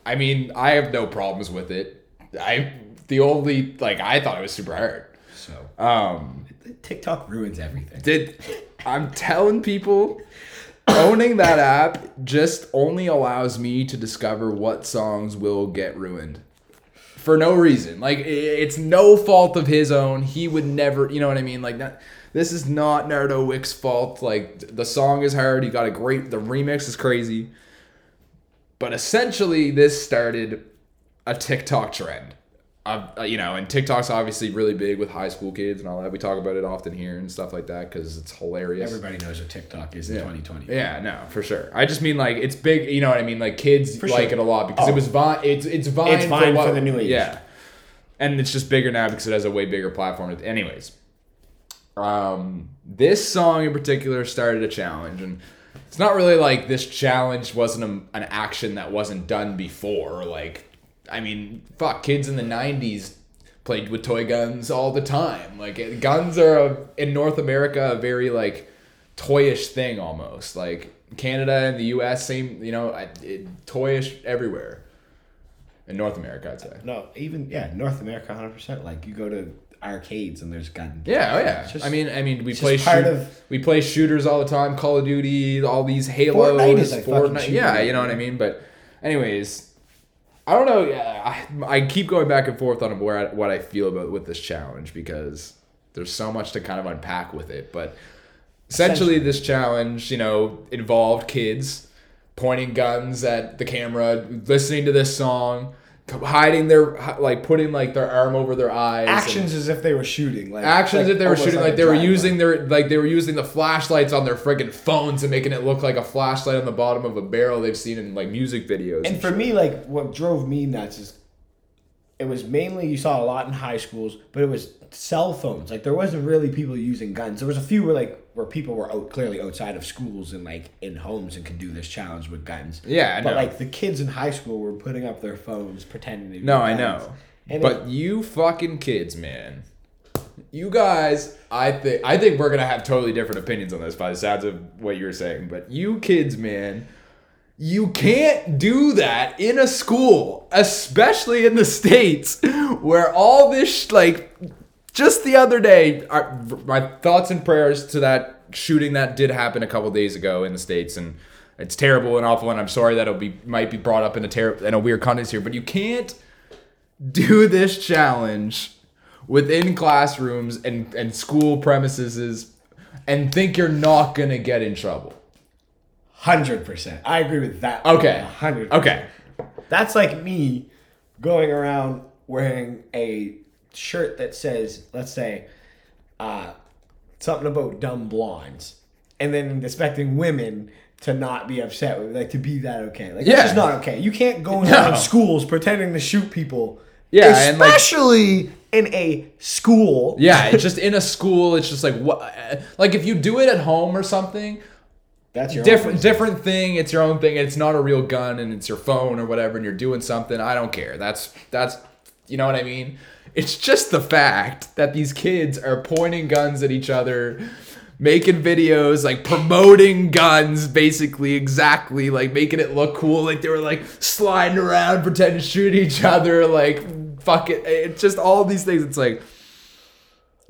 I mean, I have no problems with it. I the only like I thought it was super hard.
So
Um,
TikTok ruins everything.
did I'm telling people owning that app just only allows me to discover what songs will get ruined for no reason. Like it's no fault of his own. He would never, you know what I mean? Like that. This is not Nardo Wick's fault. Like the song is hard. He got a great. The remix is crazy. But essentially, this started a TikTok trend. Uh, you know, and TikTok's obviously really big with high school kids and all that. We talk about it often here and stuff like that because it's hilarious.
Everybody knows what TikTok is in
Yeah.
2020.
Yeah, no, for sure. I just mean like it's big. You know what I mean? Like kids
For
like
sure.
it a lot because it
Oh.
was Vine. It's it's Vine.
It's Vine
what-
for the new age.
Yeah, and it's just bigger now because it has a way bigger platform. Anyways, um, this song in particular started a challenge, and it's not really like this challenge wasn't a, an action that wasn't done before. Like, I mean, fuck, kids in the '90s played with toy guns all the time. Like, guns are a, in North America a very like toyish thing almost. Like Canada and the U.S. same, you know, it, toyish everywhere. In North America, I'd say.
No, even yeah, North America, 100. percent Like you go to arcades and there's guns.
Yeah, oh yeah.
Just-
I mean, I mean, we play shoot,
of-
we play shooters all the time. Call of Duty, all these Halos,
Fortnite is a fucking
Fortnite. Yeah, you know what I mean. But, anyways, I don't know. yeah, I, I keep going back and forth on where I, what I feel about with this challenge because there's so much to kind of unpack with it. But essentially, this challenge, you know, involved kids pointing guns at the camera, listening to this song. Hiding their like putting like their arm over their eyes.
Actions as if they were shooting. Like
actions
like
that they were shooting
a
like they were using their like they were using the flashlights on their friggin' phones and making it look like a flashlight on the bottom of a barrel they've seen in like music videos.
And for me, like what drove me nuts is it was mainly you saw a lot in high schools, but it was cell phones. Like there wasn't really people using guns. There was a few where like where people were out clearly outside of schools and like in homes and could do this challenge with guns.
Yeah, I know.
but
know.
like the kids in high school were putting up their phones pretending to.
no, I know.
And
but
it-
you fucking kids, man. You guys, I think I think we're gonna have totally different opinions on this by the sounds of what you're saying. But you kids, man, you can't do that in a school, especially in the states, where all this like just the other day, our, my thoughts and prayers to that shooting that did happen a couple days ago in the states, and it's terrible and awful, and I'm sorry that it'll be might be brought up in a ter- in a weird context here, but you can't do this challenge within classrooms and and school premises and think you're not gonna get in trouble.
Hundred percent. I agree with that.
Okay.
Hundred.
Okay.
That's like me going around wearing a shirt that says, let's say, uh, something about dumb blondes, and then expecting women to not be upset with, like, to be that okay. Like,
Yeah.
that's just not okay. You can't go
No.
schools pretending to shoot people.
Yeah, and, like-
especially in a school.
Yeah, it's just in a school. It's just like what, like if you do it at home or something,
that's your
different different thing. It's your own thing. It's not a real gun, and it's your phone or whatever, and you're doing something. I don't care. That's that's you know what I mean. It's just the fact that these kids are pointing guns at each other, making videos like promoting guns, basically exactly like making it look cool. Like they were like sliding around, pretending to shoot each other. Like fuck it. It's just all these things. It's like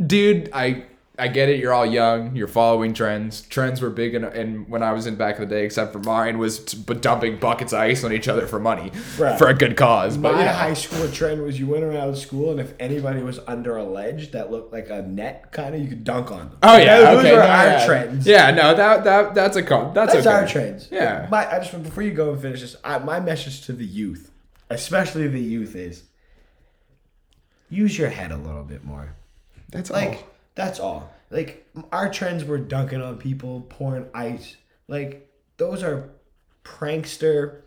dude i i get it you're all young you're following trends trends were big in, in when i was in back in the day except for mine was t- but dumping buckets of ice on each other for money
Right.
for a good cause but
My
you know.
high school trend was you went around school, and if anybody was under a ledge that looked like a net, kind of, you could dunk on them.
oh yeah
those
okay
are
no,
our
yeah.
trends.
yeah no that that that's a con that's,
That's
okay.
our trends.
yeah
My, I just before you go and finish this, I, my message to the youth, especially the youth, is use your head a little bit more.
that's
Like
all.
that's all. Like our trends were dunking on people, pouring ice. Like those are prankster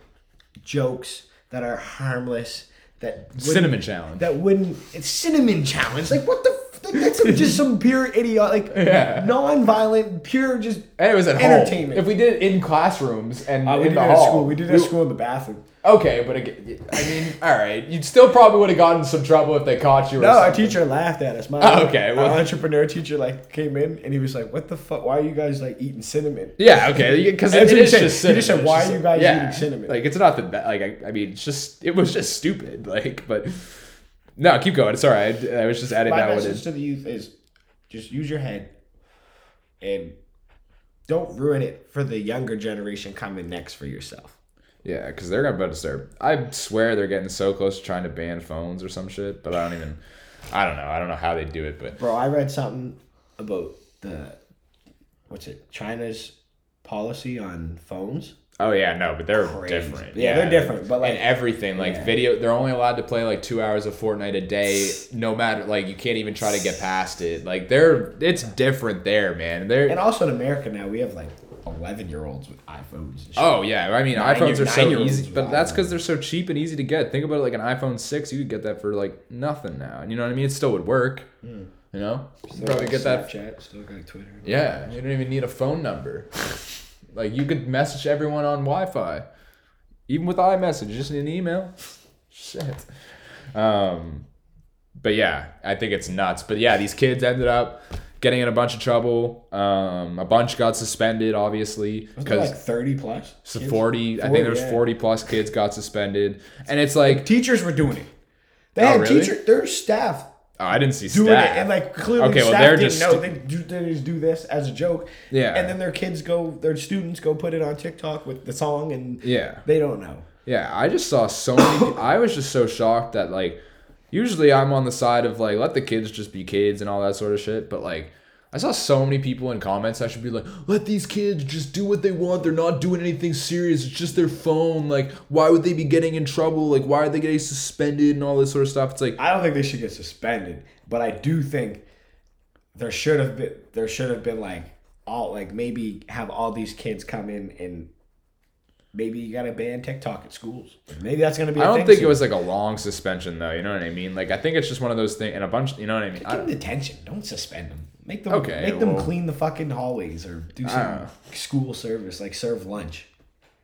jokes that are harmless. That
cinnamon challenge
That wouldn't. It's cinnamon challenge. Like what the. Like that's some- just some pure idiot, like
Yeah.
non-violent, pure just.
And it was at
Entertainment.
home. If we did it in classrooms and
Uh, we
in
did
the
it at
hall,
school. We did it at school in the bathroom.
Okay, but again, I mean, all right, you'd still probably would have gotten some trouble if they caught you. Or
No, our teacher laughed at us. My
Oh, okay, well-
our entrepreneur teacher like came in and he was like, "What the fuck? Why are you guys like eating cinnamon?"
Yeah, okay, because it, it is
said.
just
He just
cinnamon.
said, "Why are you guys
yeah,
eating cinnamon?"
Like it's not the bad. Like I, I mean, it's just it was just stupid. Like, but no, keep going. It's all right. I was just adding
My
that one
message to the youth is just use your head and don't ruin it for the younger generation coming next for yourself.
Yeah, because they're about to start. I swear they're getting so close to trying to ban phones or some shit. But I don't even. I don't know. I don't know how they do it, but
Bro, I read something about the what's it? China's policy on phones.
oh yeah, no, but they're
Crazy.
different.
Yeah, they're different, but, like-
and everything like
Yeah.
video, they're only allowed to play like two hours of Fortnite a day, no matter like you can't even try to get past it. Like they're it's different there, man. They're
And also in America now we have like eleven year olds with iPhones. And shit.
Oh yeah, I mean
Nine
iPhones
year-
are so
nine-year-olds
easy, but that's because they're so cheap and easy to get. Think about it, like an iPhone six, you could get that for like nothing now. and You know what I mean? It still would work. You know, you
Still
probably
got
get that.
Still got Twitter.
Yeah, you don't even need a phone number. like you could message everyone on Wi-Fi, even with iMessage, just an email. Shit. Um, but yeah, I think it's nuts. But yeah, these kids ended up getting in a bunch of trouble. Um, a bunch got suspended, obviously, because
like thirty plus.
so
kids?
40, I think there was
yeah.
40 plus kids got suspended. And it's like,
Teachers were doing it. They
Oh,
had
really?
teacher, their staff
oh, I didn't see
doing
staff.
it, and like clearly
Okay, well,
staff
they're
didn't
just
know they do they just do this as a joke.
Yeah.
and then their kids go, their students go put it on TikTok with the song, and
Yeah.
they don't know.
Yeah, I just saw so many. I was just so shocked that like, usually I'm on the side of like let the kids just be kids and all that sort of shit. But like, I saw so many people in comments. I should be like, let these kids just do what they want. They're not doing anything serious. It's just their phone. Like, why would they be getting in trouble? Like, why are they getting suspended and all this sort of stuff? It's like,
I don't think they should get suspended, but I do think there should have been there should have been like all like maybe have all these kids come in and maybe you gotta ban TikTok at schools. Maybe that's gonna be. I
I don't think it was like a long suspension though. You know what I mean? Like, I think it's just one of those things, and a bunch. You know what I mean?
Give them detention. Don't suspend them. Make them
Okay,
make them
well-
clean the fucking hallways or do some school service like serve lunch.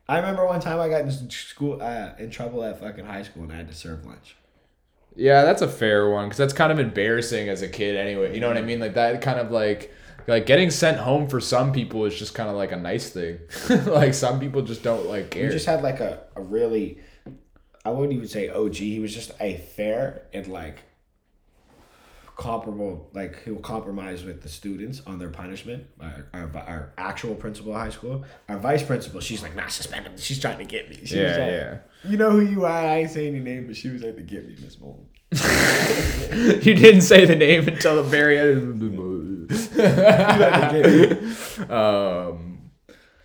I remember one time I got in school uh, in trouble at fucking high school and I had to serve lunch.
Yeah, that's a fair one because that's kind of embarrassing as a kid anyway. You know what I mean? Like that kind of like like getting sent home for some people is just kind of like a nice thing. like some people just don't like
He
care.
just had like a, a really I wouldn't even say OG. He was just a fair and like comparable like he will compromise with the students on their punishment. Our, our, our actual principal of high school, our vice principal, she's like, nah, suspend him. She's trying to get me. She was
Yeah,
like,
yeah.
You know who you are. I ain't saying your name, but she was like to get me, Miss Mullen.
you didn't say the name until the very end. um,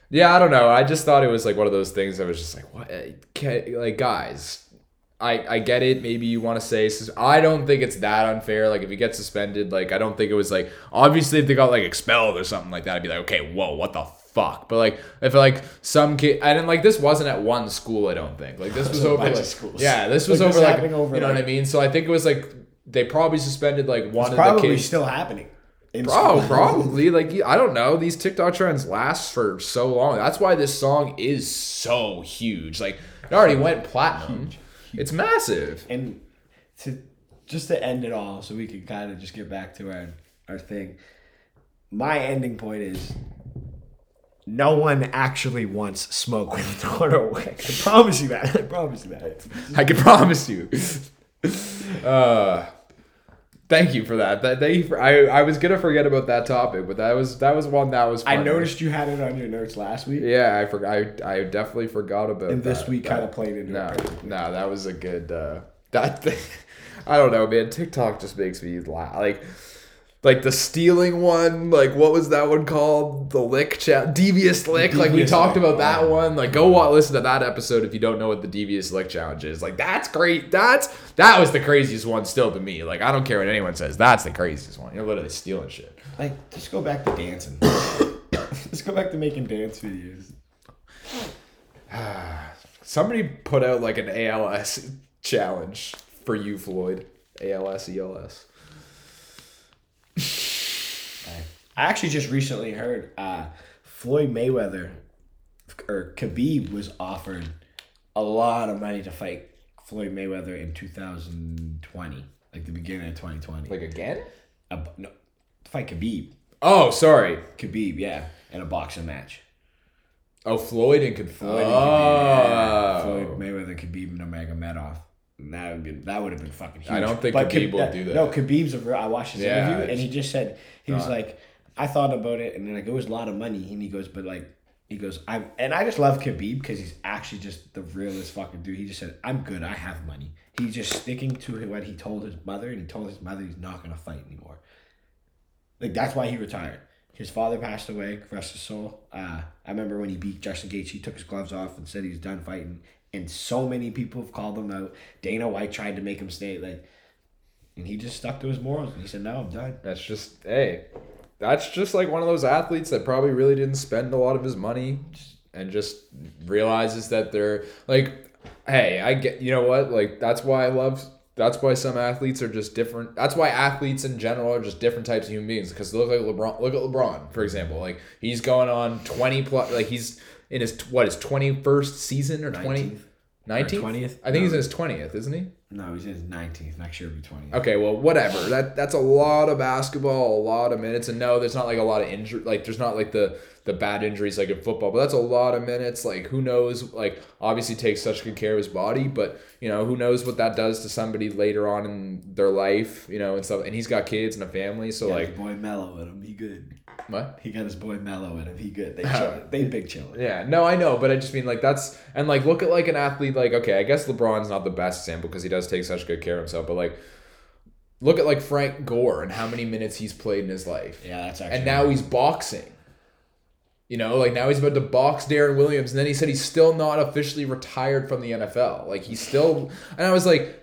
yeah, I don't know. I just thought it was like one of those things. I was just like, what? Like, guys, I I get it. Maybe you want to say. I don't think it's that unfair. Like, if you get suspended, like, I don't think it was like obviously if they got like expelled or something like that, I'd be like, okay, whoa, what the fuck? But like, if like some kid, and then like this wasn't at one school. I don't think like this was over like
schools.
yeah, this was
Like, this
over like
happening over,
you know what I mean. So I think it was like they probably suspended like one of the
probably
kids.
still happening. In
Bro, probably like I don't know. These TikTok trends last for so long. That's why this song is so huge. Like it already went platinum. It's massive.
and to just to end it all so we can kind of just get back to our our thing my ending point is no one actually wants smoke with Nardo Wick. I promise you that. I promise you that.
I can promise you. Uh, thank you for that. That thank you for, I I was gonna forget about that topic, but that was that was one that was.
I noticed you had it on your notes last week.
Yeah, I forgot. I, I definitely forgot about. It.
And this
that.
week kinda played into
no,
it.
No, that was a good. Uh, that thing, I don't know, man. TikTok just makes me laugh. Like, like the stealing one. Like, what was that one called? The lick chat, devious lick. like we talked
Lick.
about that one. Like, go watch, listen to that episode if you don't know what the devious lick challenge is. Like, that's great. That's that was the craziest one still to me. Like, I don't care what anyone says. That's the craziest one. You're literally stealing shit.
Like, just go back to dancing. just go back to making dance videos.
Somebody put out like an ALS challenge for you, Floyd. ALS, ELS.
I actually just recently heard uh, Floyd Mayweather or Khabib was offered a lot of money to fight Floyd Mayweather in 2020, like the beginning of 2020.
Like again?
A, no, fight Khabib.
Oh, sorry.
Khabib, yeah, in a boxing match.
Oh, Floyd and could
Floyd,
Floyd.
and Khabib, yeah.
Oh.
Floyd Mayweather, Khabib Nurmagomedov. And That would be that would have been fucking huge.
I don't think
But
Khabib
Khab-
will do that.
No, Khabib's a real. I watched his
Yeah,
interview and he just said he was like, I thought about it and then like it was a lot of money and he goes, but like he goes, I'm and I just love Khabib because he's actually just the realest fucking dude. He just said, I'm good. I have money. He's just sticking to what he told his mother and he told his mother he's not gonna fight anymore. Like that's why he retired. His father passed away, rest his soul. Uh, I remember when he beat Justin Gaethje, he took his gloves off and said he's done fighting. And so many people have called him out. Dana White tried to make him stay, like, and he just stuck to his morals. And he said, "No, I'm done."
That's just hey, that's just like one of those athletes that probably really didn't spend a lot of his money and just realizes that they're like, hey, I get you know what like that's why I love. That's why some athletes are just different. That's why athletes in general are just different types of human beings. Because look like LeBron. Look at LeBron, for example. Like he's going on twenty plus. Like he's in his what his twenty first season or twenty
19th. 20th?
I think he's in his twentieth, isn't he?
No, he's in his nineteenth. Next year will be twenty.
Okay, well, whatever. That that's a lot of basketball, a lot of minutes, and no, there's not like a lot of injury. Like there's not like the the bad injuries like in football, but that's a lot of minutes. Like who knows? Like obviously takes such good care of his body, but you know who knows what that does to somebody later on in their life, you know, and stuff. And he's got kids and a family, so
Got
like
boy Mello in him. He good.
What?
He got his boy Mello in him. He good. They chill. they big chillin'.
Yeah, no, I know, but I just mean like that's and like look at like an athlete like okay, I guess LeBron's not the best example because he does take such good care of himself, but like look at like Frank Gore and how many minutes he's played in his life.
Yeah, that's actually.
and now he's boxing. You know, like now he's about to box Deron Williams, and then he said he's still not officially retired from the NFL. Like he's still, and I was like,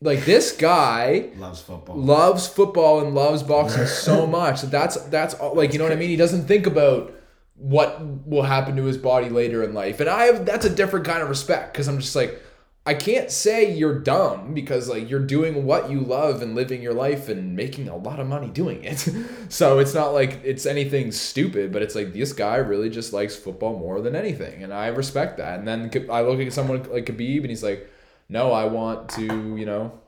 like this guy
loves football.
loves football and loves boxing so much that that's that's all, like you know what I mean. He doesn't think about what will happen to his body later in life, and I have that's a different kind of respect because I'm just like. I can't say you're dumb because like you're doing what you love and living your life and making a lot of money doing it. so it's not like it's anything stupid, but it's like this guy really just likes football more than anything, and I respect that. And then I look at someone like Khabib, and he's like, "No, I want to, you know,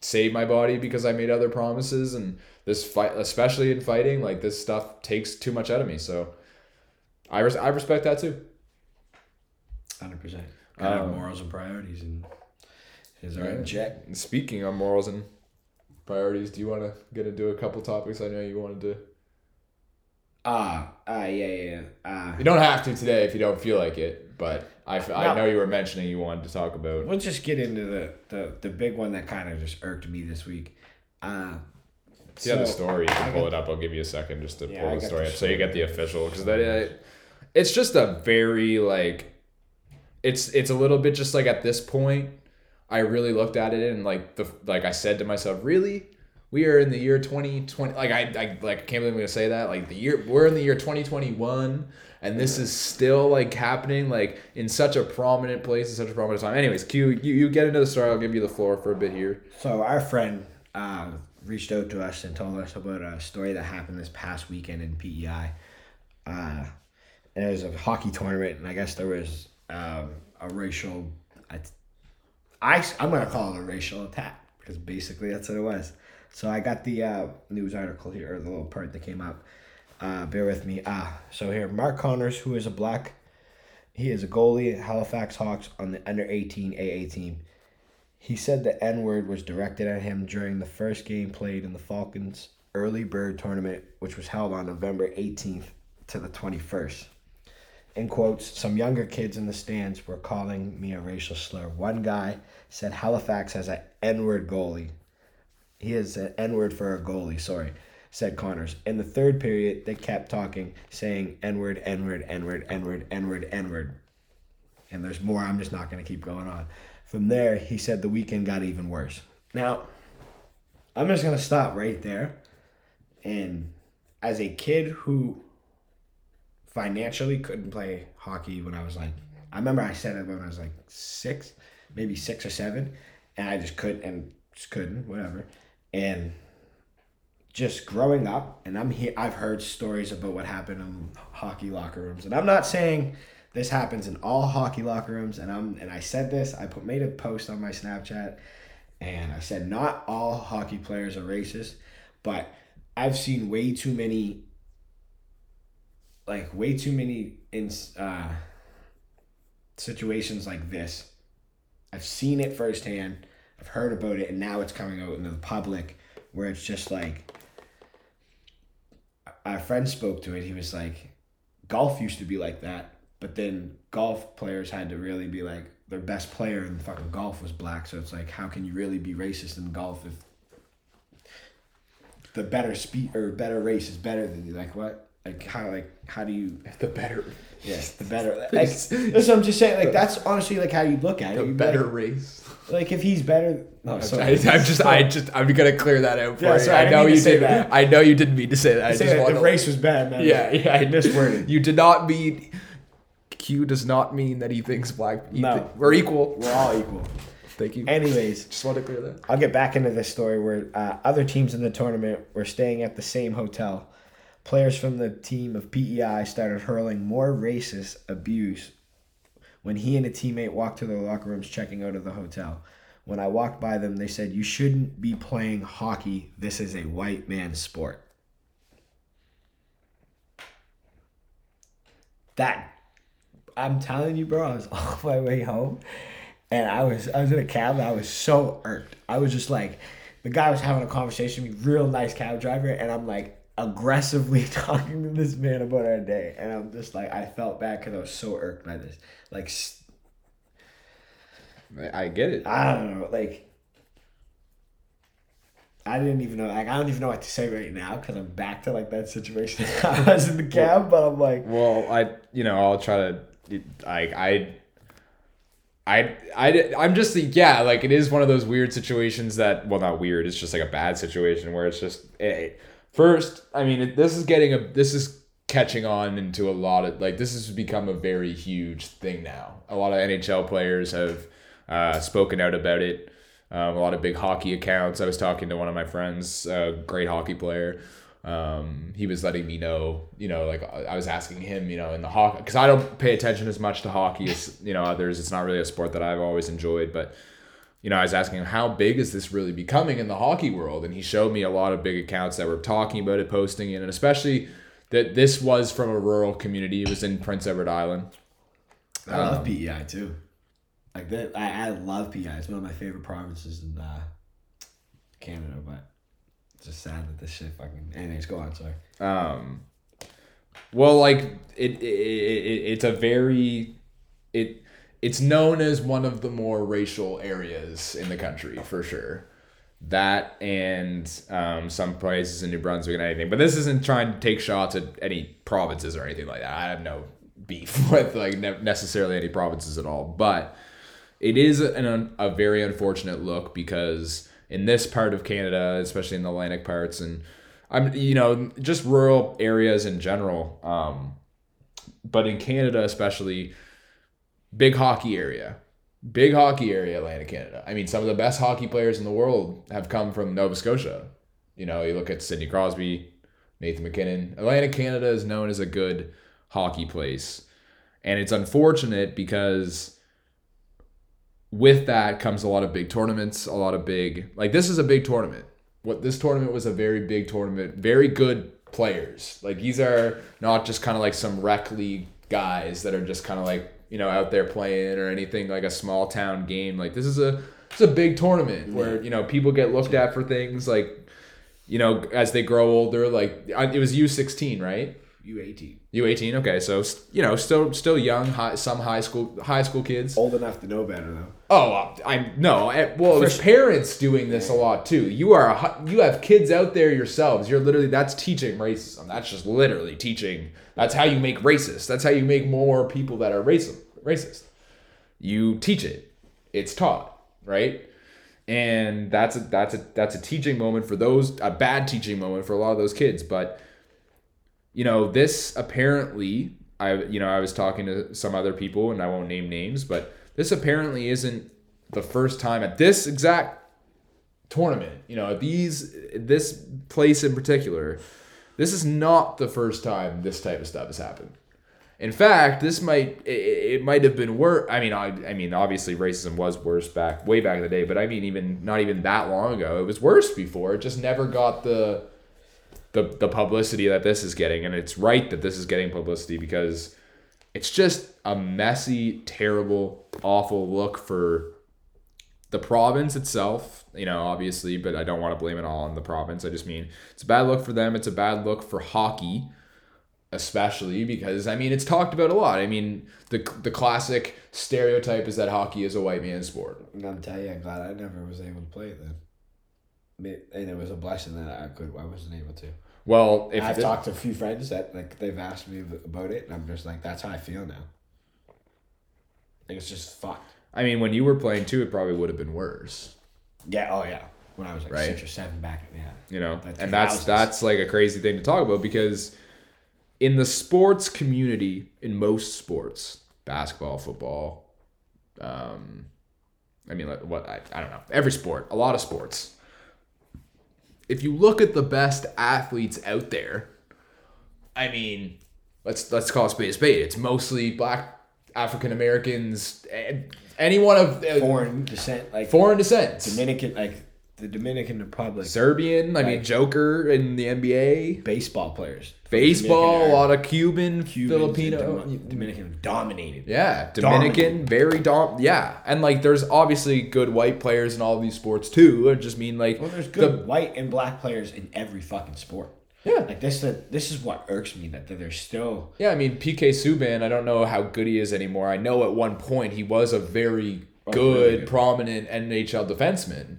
save my body because I made other promises, and this fight, especially in fighting, like this stuff takes too much out of me." So I res- I respect that too.
Hundred percent. Got to have
Um,
morals and priorities, and his
Right.
check.
Speaking on morals and priorities, do you want to get into a couple topics? I know you wanted to.
Ah, ah, yeah, yeah, yeah. Ah,
You don't have to today if you don't feel like it, but I, f- I
No.
know you were mentioning you wanted to talk about.
we'll just get into the the, the big one that kind of just irked me this week. Uh,
you the story, you
I
can pull
got-
it up. I'll give you a second just to
Yeah,
pull the story
the
up so you get the official because that uh, it's just a very like it's it's a little bit just like at this point I really looked at it and like the like I said to myself really we are in the year 2020 like I, I like I can't believe I'm gonna say that like the year we're in the year 2021 and this is still like happening like in such a prominent place in such a prominent time anyways Q you, you get into the story I'll give you the floor for a bit here
So our friend uh, reached out to us and told us about a story that happened this past weekend in PEI. Uh, and it was a hockey tournament, and I guess there was um, a racial. I, I I'm gonna call it a racial attack because basically that's what it was. So I got the uh, news article here, or the little part that came up. Uh, bear with me. Ah, so here, Mark Connors, who is a black, he is a goalie at Halifax Hawks on the under eighteen AA team. He said the N word was directed at him during the first game played in the Falcons Early Bird Tournament, which was held on November 18th to the 21st. In quotes, some younger kids in the stands were calling me a racial slur. One guy said Halifax has an N word goalie. He is an N word for a goalie, sorry, said Connors. In the third period, they kept talking, saying N word, N word, N word, N word, N word, N word. And there's more, I'm just not going to keep going on. From there, he said the weekend got even worse. Now, I'm just going to stop right there. And as a kid who financially couldn't play hockey when I was like, I remember I said it when I was like six, maybe six or seven, and I just couldn't and just couldn't, whatever. And just growing up, and I'm here. I've heard stories about what happened in hockey locker rooms, and I'm not saying this happens in all hockey locker rooms. And I'm and I said this. I put made a post on my Snapchat, and I said not all hockey players are racist, but I've seen way too many. Like way too many in uh, situations like this. I've seen it firsthand. I've heard about it, and now it's coming out into the public, where it's just like our friend spoke to it. He was like, golf used to be like that, but then golf players had to really be like their best player in fucking golf was black. So it's like, how can you really be racist in golf if the better speed or better race is better than you? Like what? Like how? Like how do you?
The better,
Yeah, the better. Like, that's what I'm just saying. Like that's honestly like how you look at it.
the better
like,
race.
like if he's better. No,
I,
sorry.
am just, I just, I'm gonna clear that out for
Yeah,
you.
I
I know you
say
did.
that.
I know you didn't mean to say that. I
Say
just
that the
to.
race was bad, man.
Yeah, yeah. I
misworded.
You did not mean. Q does not mean that he thinks black. he
No.
thi- we're equal.
We're all equal.
Thank you.
Anyways,
just want to clear that.
I'll get back into this story where uh, other teams in the tournament were staying at the same hotel. Players from the team of PEI started hurling more racist abuse when he and a teammate walked to their locker rooms checking out of the hotel. When I walked by them, they said, You shouldn't be playing hockey. This is a white man's sport. That, I'm telling you, bro, I was on my way home and I was I was in a cab and I was so irked. I was just like, the guy was having a conversation with me, real nice cab driver, and I'm like aggressively talking to this man about our day, and I'm just like, I felt bad because I was so irked by this. Like,
I get it.
I don't know, like. I didn't even know. Like, I don't even know what to say right now because I'm back to like that situation I was in the cab. But I'm like,
Well, I, you know, I'll try to, like, I, I, I, I'm just, yeah, like, it is one of those weird situations that, well, not weird, it's just like a bad situation where it's just, eh, first, I mean, this is getting a, this is catching on into a lot of, like, this has become a very huge thing now. A lot of NHL players have uh, spoken out about it. Um, a lot of big hockey accounts. I was talking to one of my friends, a great hockey player. Um, he was letting me know, you know, like I was asking him, you know, in the hockey, because I don't pay attention as much to hockey as you know others. It's not really a sport that I've always enjoyed, but you know, I was asking him how big is this really becoming in the hockey world, and he showed me a lot of big accounts that were talking about it, posting it, and especially that this was from a rural community. It was in Prince Edward Island.
I love PEI too. Like that, I, I love PEI. It's one of my favorite provinces in uh, Canada. But it's just sad that this shit fucking. Anyways, go on. Sorry.
Um, well, like it, it, it, it's a very it it's known as one of the more racial areas in the country for sure. That and um, some places in New Brunswick and anything, but this isn't trying to take shots at any provinces or anything like that. I have no beef with like ne- necessarily any provinces at all, but it is an, a very unfortunate look because in this part of Canada, especially in the Atlantic parts, and I'm you know just rural areas in general, um, but in Canada especially, big hockey area, big hockey area, Atlantic Canada. I mean, some of the best hockey players in the world have come from Nova Scotia. You know, you look at Sidney Crosby, Nathan MacKinnon. Atlantic Canada is known as a good hockey place, and it's unfortunate because with that comes a lot of big tournaments, a lot of big like this is a big tournament. What this tournament was a very big tournament, very good players. Like these are not just kind of like some rec league guys that are just kind of like you know out there playing or anything like a small town game. Like this is a it's a big tournament where you know people get looked at for things like you know as they grow older. Like it was U sixteen, right?
U eighteen.
U eighteen. Okay, so you know still still young, high, some high school high school kids.
Old enough to know better though.
Oh, uh, I no. I, well, there's parents doing this a lot too. You are a, you have kids out there yourselves. You're literally that's teaching racism. That's just literally teaching. That's how you make racist. That's how you make more people that are racist. Racist. You teach it. It's taught, right? And that's a that's a that's a teaching moment for those a bad teaching moment for a lot of those kids. But you know, this apparently I you know, I was talking to some other people and I won't name names, but this apparently isn't the first time at this exact tournament. You know, these this place in particular, this is not the first time this type of stuff has happened. In fact, this might it, it might have been worse. I mean, I, I mean, obviously, racism was worse back way back in the day, but I mean, even not even that long ago, it was worse before. It just never got the the the publicity that this is getting, and it's right that this is getting publicity because it's just a messy, terrible, awful look for the province itself. You know, obviously, but I don't want to blame it all on the province. I just mean it's a bad look for them. It's a bad look for hockey especially because I mean it's talked about a lot. I mean the the classic stereotype is that hockey is a white man's sport.
I'm telling you, I'm glad I never was able to play it then. And it was a blessing that I could. I wasn't able to.
Well, if
I've talked to a few friends that like they've asked me about it, and I'm just like, that's how I feel now. Like it's just fucked.
I mean when you were playing too, it probably would have been worse.
Yeah. Oh yeah. When I was like
Right.
six or seven back. Yeah.
You know,
Like
and that's
2000s.
that's like a crazy thing to talk about because in the sports community, in most sports, basketball, football, um, I mean, what I, I don't know, every sport, a lot of sports. If you look at the best athletes out there, I mean, let's let's call a spade a spade. It's mostly black African Americans, anyone of uh,
Foreign descent, like
foreign descent,
Dominican, like the Dominican Republic.
Serbian. I mean, Joker in the NBA.
baseball players.
Baseball, a lot of Cuban,
Cubans
Filipino.
Dom- Dominican dominated.
yeah, Dominican, very dom. Yeah, and like there's obviously good white players in all these sports too. I just mean like
Well, there's
the-
good white and black players in every fucking sport.
Yeah.
Like this, this is what irks me that there's still
yeah, I mean PK Subban. I don't know how good he is anymore. I know at one point he was a very good,
really good.
prominent NHL defenseman.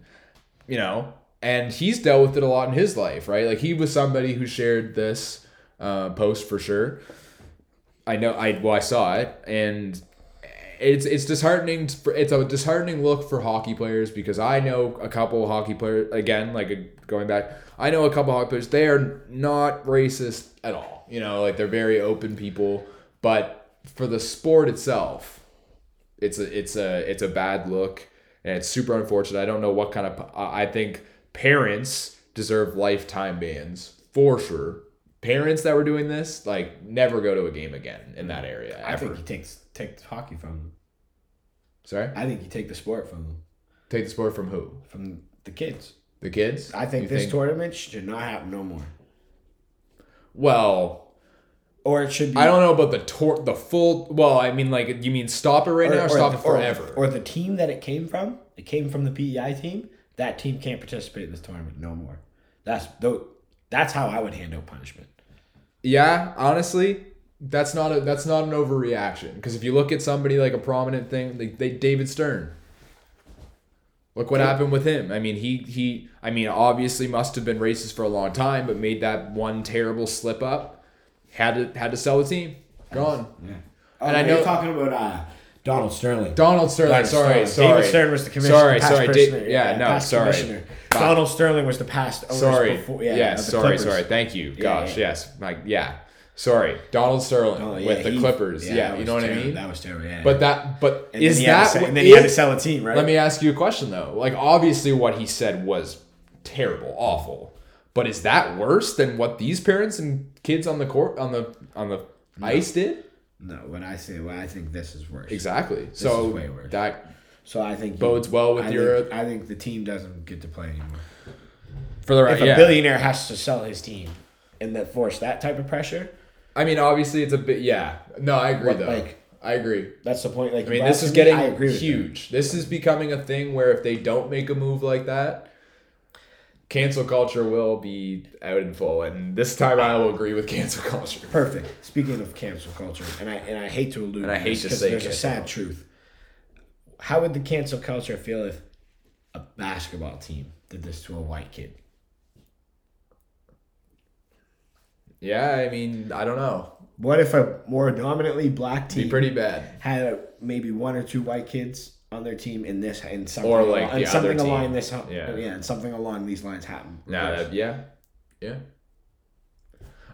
You know, and he's dealt with it a lot in his life, right? Like he was somebody who shared this uh, post for sure. I know I well I saw it and it's it's disheartening for, it's a disheartening look for hockey players because I know a couple hockey players again like going back I know a couple of hockey players they are not racist at all you know like they're very open people but for the sport itself it's a it's a it's a bad look and it's super unfortunate I don't know what kind of I think parents deserve lifetime bans for sure parents that were doing this like never go to a game again in that area
I think he takes take hockey from them.
Sorry?
I think you take the sport from them,
Take the sport from who?
from the kids.
The kids?
I think
You
this tournament should not happen no more,
Well,
or it should be.
I don't know about the tor- the full. Well, I mean, like, you mean stop it right now or, stop
the,
it forever?
Or, the team that it came from, it came from the PEI team. That team can't participate in this tournament no more. That's though. That's how I would handle punishment.
yeah, honestly, that's not a that's not an overreaction. Because if you look at somebody like a prominent thing, like they David Stern. Look what happened with him. I mean, he he. I mean, obviously must have been racist for a long time, but made that one terrible slip up. Had to had to sell the team. Gone.
Yeah.
And
and
I
I
know-
know you're talking about uh, Donald Sterling.
Donald Sterling.
Donald
sorry,
Sterling.
sorry.
David Stern was the commissioner.
Sorry,
past
sorry. Da-
commissioner,
yeah, no,
past
sorry.
Donald Sterling was the past.
Sorry.
Before, yeah,
yes, sorry,
Clippers.
sorry. Thank you. Gosh,
yeah.
yes. Like, yeah. Sorry. Donald Sterling
Oh, yeah,
with the
he-
Clippers. Yeah,
that
you know what I mean?
That was terrible. Yeah.
But that, but
And
is
he had to
that?
se-
what-
and then he had to sell a team, right?
Let me ask you a question though. Like, obviously, what he said was terrible, awful. But is that worse than what these parents and kids on the court on the on the ice did?
no, when I say, well, I think this is worse.
Exactly. so
is way worse.
that
So I think
Bodes well with
I
your-
Think, I think the team doesn't get to play anymore.
for the right.
If a
yeah.
billionaire has to sell his team, and that force that type of pressure,
I mean, obviously, it's a bit. Yeah. No, I agree
What,
though.
like-
I agree.
that's the point. Like,
I mean, this is
me,
getting huge. This is becoming a thing where if they don't make a move like that, cancel culture will be out in full. And this time, I will agree with cancel culture.
Perfect. Speaking of cancel culture, and I and I hate to allude,
And I hate
this
to
'cause
say
there's a sad
culture.
truth. How would the cancel culture feel if a basketball team did this to a white kid?
Yeah, I mean, I don't know.
What if a more dominantly black team
Be pretty bad.
had maybe one or two white kids on their team in this and something
Or, like,
along, and something
other team.
along this
Yeah.
yeah yeah and something along these lines happen.
Nah, that, yeah, yeah.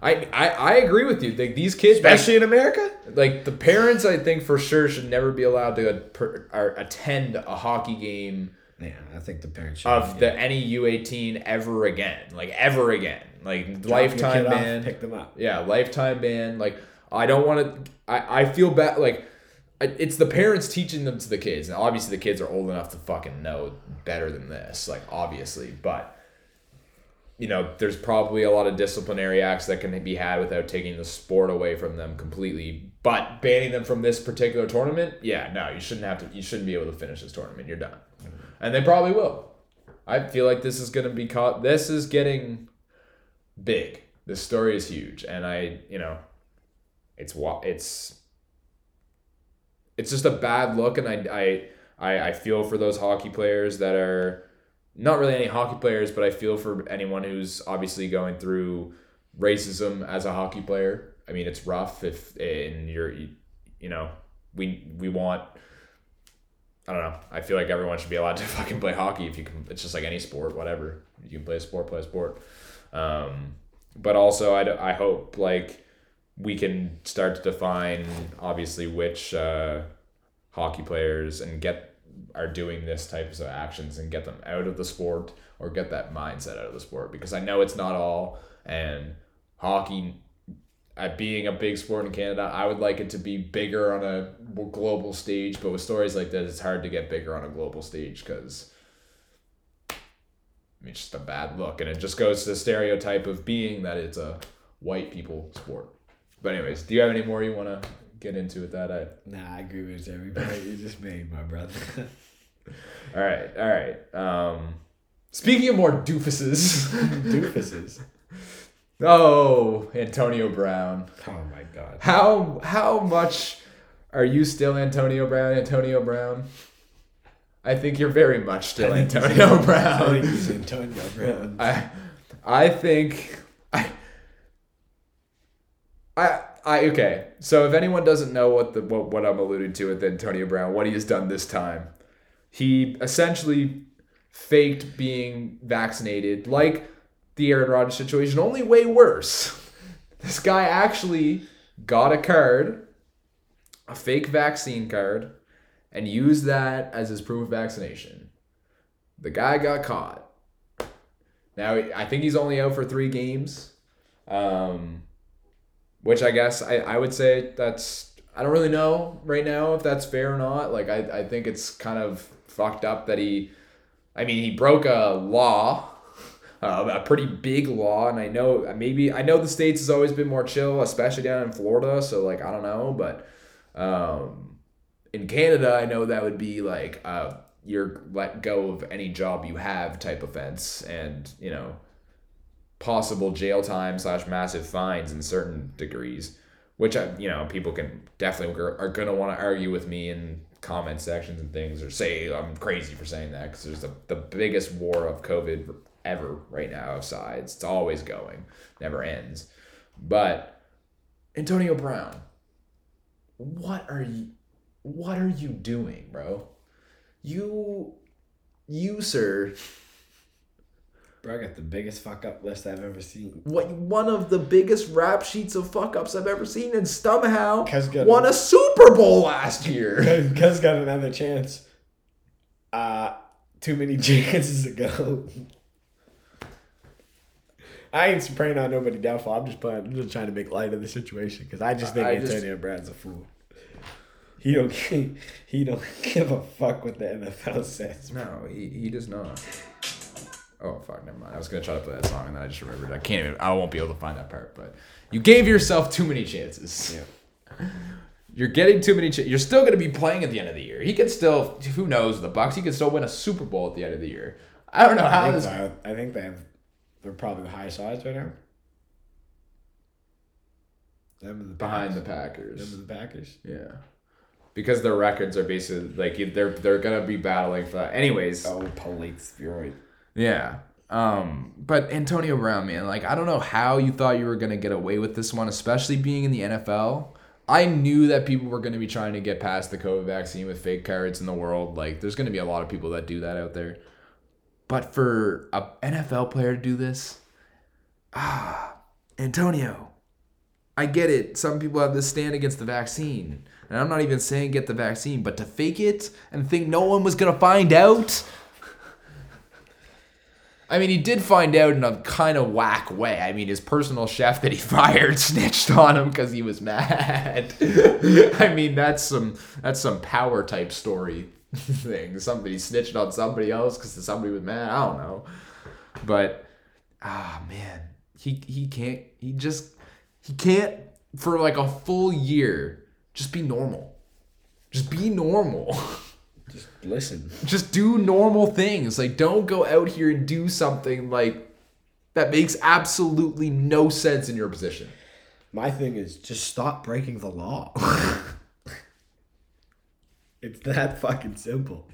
I, I I agree with you. Like these kids, like-
especially in America.
like the parents i think for sure should never be allowed to uh, per, attend a hockey game
Yeah, I think the parents should.
of the any U eighteen ever again, like ever again, like
Drop
lifetime
kid off,
ban.
Pick them up.
Yeah, lifetime ban. Like I don't want to. I I feel bad. Like it's the parents teaching them to the kids, and obviously the kids are old enough to fucking know better than this. Like obviously, but you know, there's probably a lot of disciplinary acts that can be had without taking the sport away from them completely. But banning them from this particular tournament, yeah, no, you shouldn't have to. You shouldn't be able to finish this tournament. You're done, and they probably will. I feel like this is gonna be caught. This is getting big. This story is huge, and I, you know, it's it's it's just a bad look, and I I I, I feel for those hockey players that are not really any hockey players, but I feel for anyone who's obviously going through racism as a hockey player. I mean, it's rough if and you're you, know we we want. I don't know. I feel like everyone should be allowed to fucking play hockey if you can. It's just like any sport, whatever. You can play a sport, play a sport. Um, but also, I, I hope like we can start to define obviously which uh, hockey players and get are doing this types of actions and get them out of the sport or get that mindset out of the sport. Because I know it's not all and hockey at being a big sport in Canada I would like it to be bigger on a global stage but with stories like this it's hard to get bigger on a global stage because I mean, it's just a bad look. And it just goes to the stereotype of being that it's a white people sport but anyways do you have any more you want to get into with that I
Nah, I agree with every point you just made, my brother.
All right, all right. Um, speaking of more doofuses,
Doofuses.
oh, Antonio Brown.
Oh my god.
How how much are you still Antonio Brown? Antonio Brown. I think you're very much still Antonio Brown.
Antonio Brown.
I I think I I okay. So if anyone doesn't know what the what, what I'm alluding to with Antonio Brown, what he has done this time, he essentially faked being vaccinated, like the Aaron Rodgers situation, only way worse. This guy actually got a card, a fake vaccine card, and used that as his proof of vaccination. The guy got caught. Now I think he's only out for three games, um, which I guess I, I would say that's I don't really know right now if that's fair or not. Like I, I think it's kind of fucked up that he, I mean he broke a law, uh, a pretty big law, and I know maybe I know the states has always been more chill, especially down in Florida. So like I don't know, but um, in Canada I know that would be like uh, you're let go of any job you have type offense, and you know possible jail time slash massive fines in certain degrees, which I, you know people can definitely are gonna want to argue with me in comment sections and things, or say I'm crazy for saying that because there's the the biggest war of COVID ever right now of sides. It's always going, never ends. But Antonio Brown, what are you? What are you doing, bro? You, you sir.
Bro, I got the biggest fuck up list I've ever seen.
what one of the biggest rap sheets of fuck ups I've ever seen, and somehow
Cuz got
won a Super Bowl last year.
Cuz got another chance. Uh too many chances ago. I ain't praying on nobody downfall. I'm just playing, I'm just trying to make light of the situation because I just think
I just-
Antonio Brown's a fool. He don't he don't give a fuck what the NFL says.
No, he, he does not. Oh fuck, never mind. I was gonna try to play that song and then I just remembered. I can't even. I won't be able to find that part. But you gave yourself too many chances.
Yeah.
You're getting too many. Ch- you're still gonna be playing at the end of the year. He could still. Who knows? The Bucs. He could still win a Super Bowl at the end of the year. I don't know
I
how
think,
this.
so. I think they have they're probably the highest odds right now. Them and the
Behind the
Packers. Them and the Packers.
Yeah. Because their records are basically like they're they're gonna be battling for that. Anyways,
Oh, Polite Fury.
Yeah. Um, but Antonio Brown, man, like I don't know how you thought you were gonna get away with this one, especially being in the NFL. I knew that people were gonna be trying to get past the COVID vaccine with fake cards in the world. Like, there's gonna be a lot of people that do that out there. But for a NFL player to do this, ah, Antonio, I get it. Some people have this stand against the vaccine. And I'm not even saying get the vaccine, but to fake it and think no one was to find out, I mean, he did find out in a kind of whack way. I mean, his personal chef that he fired snitched on him because he was mad. I mean, that's some that's some power type story thing. Somebody snitched on somebody else because somebody was mad. I don't know, but ah man, he he can't. He just he can't for like a full year just be normal. Just be normal.
Listen.
just do normal things. Like don't go out here and do something like that makes absolutely no sense in your position.
My thing is just stop breaking the law. it's that fucking simple.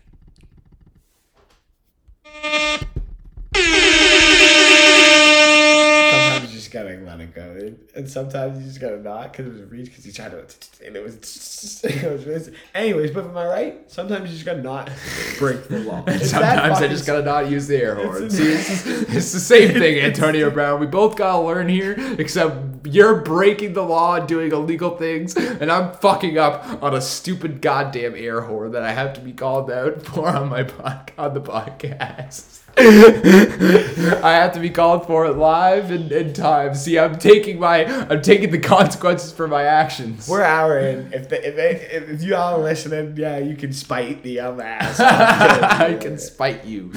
Just gotta let it go, and sometimes you just gotta not because it was a reach because he tried to, and it was, it was. Anyways, but am I right? Sometimes you just gotta not break the law. That
Sometimes I just gotta not use the air horn.
It's-
See, it's, it's the same thing, Antonio Brown. We both gotta learn here, except you're breaking the law and doing illegal things, and I'm fucking up on a stupid goddamn air horn that I have to be called out for on my pod- on the podcast. I have to be called for it live and in time. See, I'm taking my I'm taking the consequences for my actions.
We're hour in. If the, if, they, if you all are listening, yeah, you can spite the um ass.
I can spite you.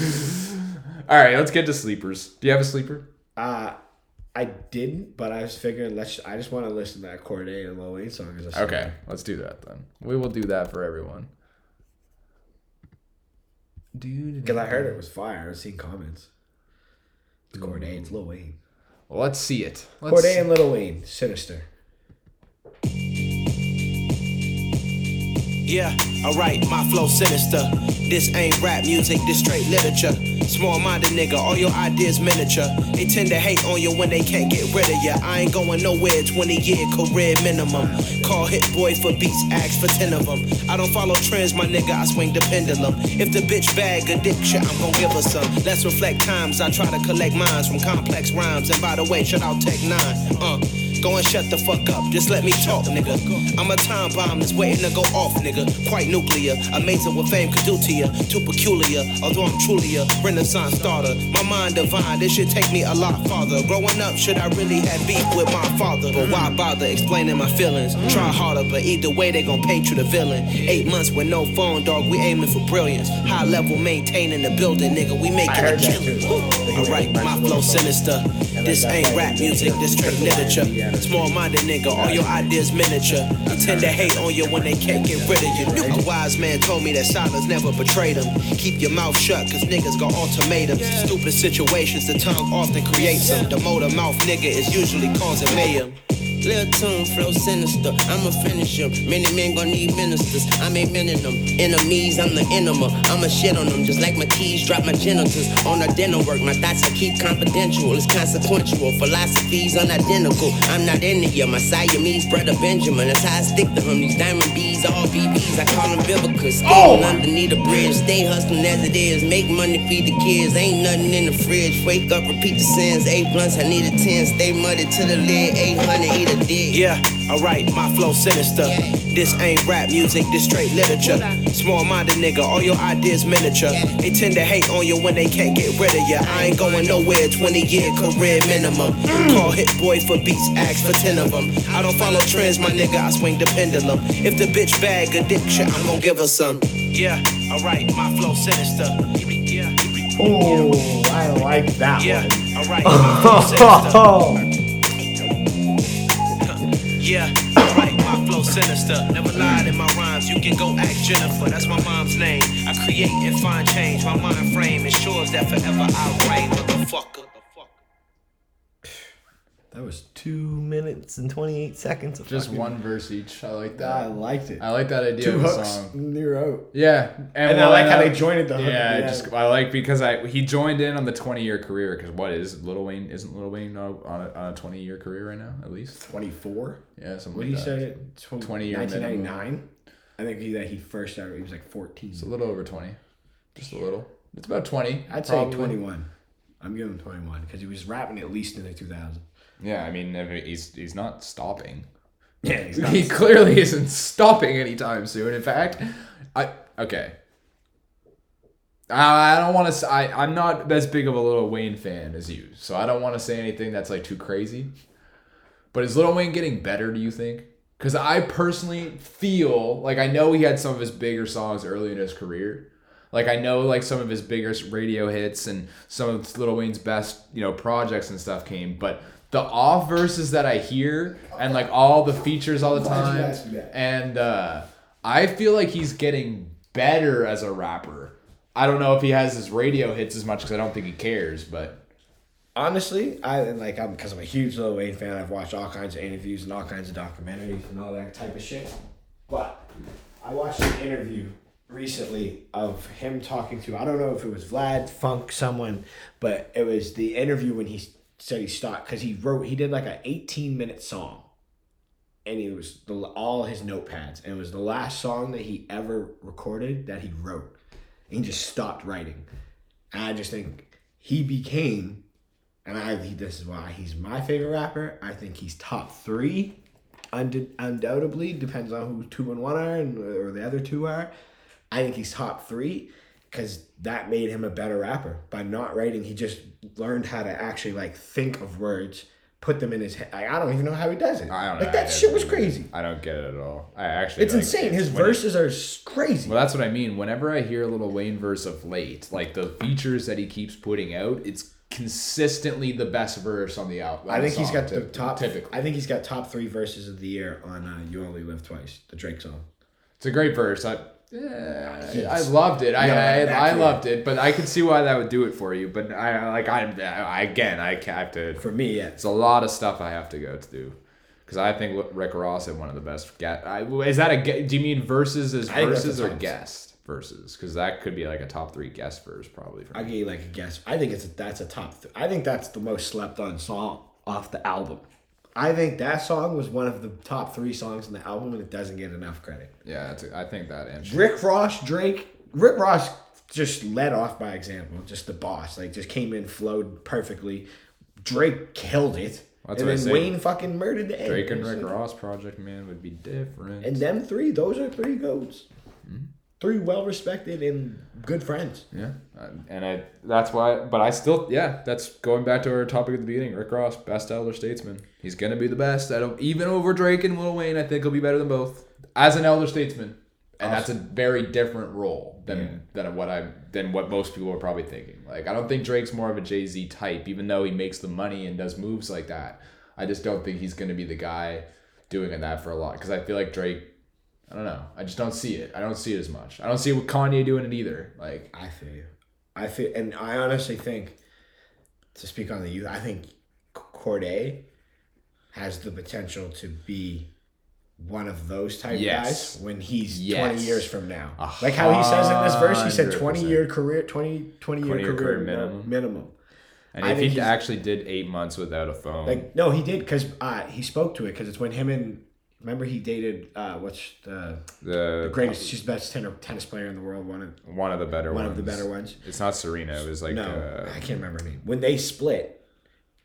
All right, let's get to sleepers. Do you have a sleeper?
Uh, I didn't, but I was figuring let's. I just want to listen to that Cordae and Lil Wayne song as a
Okay, let's do that then. We will do that for everyone. Dude,
Because I heard it was fire. I was seeing comments. It's Cordae. It's Lil Wayne.
Well, let's see it. Let's
Cordae and Lil Wayne. Sinister.
Yeah, alright, my flow sinister. This ain't rap music, this straight literature. Small minded nigga, all your ideas miniature. They tend to hate on you when they can't get rid of you. I ain't going nowhere, 20 year career minimum. Call Hit Boy for beats, ask for 10 of them. I don't follow trends, my nigga, I swing the pendulum. If the bitch bag addiction, I'm gon' give her some. Let's reflect times, I try to collect minds from complex rhymes. And by the way, shout out Tech N9ne. Uh, Go and shut the fuck up, just let me talk, nigga. I'm a time bomb that's waiting to go off, nigga. Quite nuclear, amazing what fame could do to you. Too peculiar, although I'm truly a renaissance starter. My mind divine, this should take me a lot farther. Growing up, should I really have beef with my father? But why bother explaining my feelings? Try harder, but either way, they gon' paint you the villain. Eight months with no phone, dog, we aiming for brilliance. High level maintaining the building, nigga. We making a killing. Alright, my flow sinister. This ain't rap music, this straight literature. Small minded nigga, all your ideas miniature. They tend to hate on you when they can't get rid of you. A wise man told me that silence never betrayed him. Keep your mouth shut, cause niggas got ultimatums. Stupid situations, the tongue often creates them. The motor mouth nigga is usually causing mayhem. Lil tune, flow sinister. I'ma finish him. Many men gon' need ministers. I make men in them. Enemies, I'm the enema. I'ma shit on them just like my keys drop my genitals. On our dinner work, my thoughts I keep confidential. It's consequential. Philosophies unidentical. I'm not into you. My Siamese brother Benjamin. That's how I stick to him. These diamond bees, all BBs. I call them biblicus. Oh! Staying underneath the bridge. Stay hustling as it is. Make money, feed the kids. Ain't nothing in the fridge. Wake up, repeat the sins. Eight blunts, I need a 10. Stay muddy to the lid. 800, eat a dick. Yeah, alright, my flow sinister. This ain't rap music, this straight literature. Small minded nigga, all your ideas miniature. They tend to hate on you when they can't get rid of you. I ain't going nowhere, 20 year career minimum. Mm. Call Hit Boy for beats, ask for 10 of them. I don't follow trends, my nigga, I swing the pendulum. If the bitch bag addiction, I'm gon' give her some. Yeah, alright, my flow sinister. Yeah,
Oh, I like that
yeah,
one.
alright, Yeah, alright, my flow sinister. Never lied in my rhymes. You can go ask Jennifer, that's my mom's name. I create and find change. My mind frame ensures that forever I reign, motherfucker.
That was two minutes and 28 seconds of
Just
fucking-
one verse each. I like that.
I liked it.
I like that idea
Two
of a
hooks,
song.
and you're out.
Yeah,
And I
well,
like how they joined the hook at
Yeah,
the
just. I like because I he joined in on the twenty year career because what is Little Wayne isn't Little Wayne on a, on a twenty year career right now at least
24?
yeah something
What
like
did he
that.
say? Tw-
20 year
1999? I think he, that he first started, he was like 14.
It's a little over twenty, just a little. It's about twenty.
I'd say
probably.
21. I'm giving him 21 because he was rapping at least in the 2000s.
Yeah, I mean he's he's not stopping.
Yeah, he's
he clearly isn't stopping anytime soon. In fact, I okay. I I don't want to. I I'm not as big of a Little Wayne fan as you, so I don't want to say anything that's like too crazy. But is Little Wayne getting better? Do you think? Because I personally feel like I know he had some of his bigger songs early in his career. Like I know like some of his biggest radio hits and some of Little Wayne's best you know projects and stuff came, but the off verses that I hear and like all the features all the time,
ask me that?
and uh, I feel like he's getting better as a rapper. I don't know if he has his radio hits as much because I don't think he cares, but
honestly, I like I'm because I'm a huge Lil Wayne fan. I've watched all kinds of interviews and all kinds of documentaries and all that type of shit. But I watched an interview recently of him talking to I don't know if it was Vlad Funk someone, but it was the interview when he said he stopped because he wrote he did like a 18 minute song. And it was the, all his notepads, and it was the last song that he ever recorded that he wrote. And he just stopped writing. And I just think he became and I this is why he's my favorite rapper. I think he's top three, und- undoubtedly. Depends on who two and one are, and or the other two are. I think he's top three because that made him a better rapper. By not writing, he just learned how to actually like think of words, put them in his head. I, I don't even know how he does it.
I don't know.
Like that
I
shit was crazy.
I don't get it at all. I actually
It's
like,
insane. His
when it-
verses are crazy.
Well, that's what I mean. Whenever I hear a little Wayne verse of late, like the features that he keeps putting out, it's consistently the best verse on the album.
I think he's got the top.
Typically,
I think he's got top three verses of the year on uh, "You Only Live Twice," the Drake song.
it's a great verse. I, yeah, I loved it. I, I, I loved it, but I could see why that would do it for you. But I like I, I again I have to.
For me, yeah.
It's a lot of stuff I have to go to do. Because I think Rick Ross had one of the best. Ga- I, is that a? Do you mean verses as verses or guest verses? Because that could be like a top three guest verse probably. For
I
me.
give you like a guess. I think it's that's a top. Th- I think that's the most slept on song off the album. I think that song was one of the top three songs in the album, and it doesn't get enough credit.
Yeah, I think that. And
Rick Ross, Drake, Rick Ross just led off by example, just the boss. Like just came in, flowed perfectly. Drake killed it,
That's
and then. Wayne fucking murdered the end.
Drake and Rick
like-
Ross Project Man would be different.
and them three, those are three goats.
Mm-hmm.
Three well respected and good friends.
yeah, uh, and I that's why. But I still yeah. That's going back to our topic at the beginning. Rick Ross, best elder statesman. He's gonna be the best. I don't even over Drake and Lil Wayne. I think he'll be better than both as an elder statesman. And that's a very different role than than what I than what most people are probably thinking. Like I don't think Drake's more of a Jay Z type, even though he makes the money and does moves like that. I just don't think he's gonna be the guy doing that for a lot because I feel like Drake. I don't know. I just don't see it. I don't see it as much. I don't see what Kanye doing it either. Like
I feel you. I feel, and I honestly think, to speak on the youth, I think Cordae has the potential to be one of those type
Yes.
guys when he's
Yes.
20 years from now. Like how he says in this verse, he said 20 year career, 20, 20 year
20 year
career,
career
minimum.
minimum.
minimum.
And
I
if he actually did eight months without a phone,
Like no, he did because uh, he spoke to it because it's when him and remember he dated uh, what's the,
the,
the greatest, she's the best tenor, tennis player in the world, one of
one of the better
one
ones.
of the better ones.
It's not Serena. It was like
no,
uh,
I can't remember her name. When they split,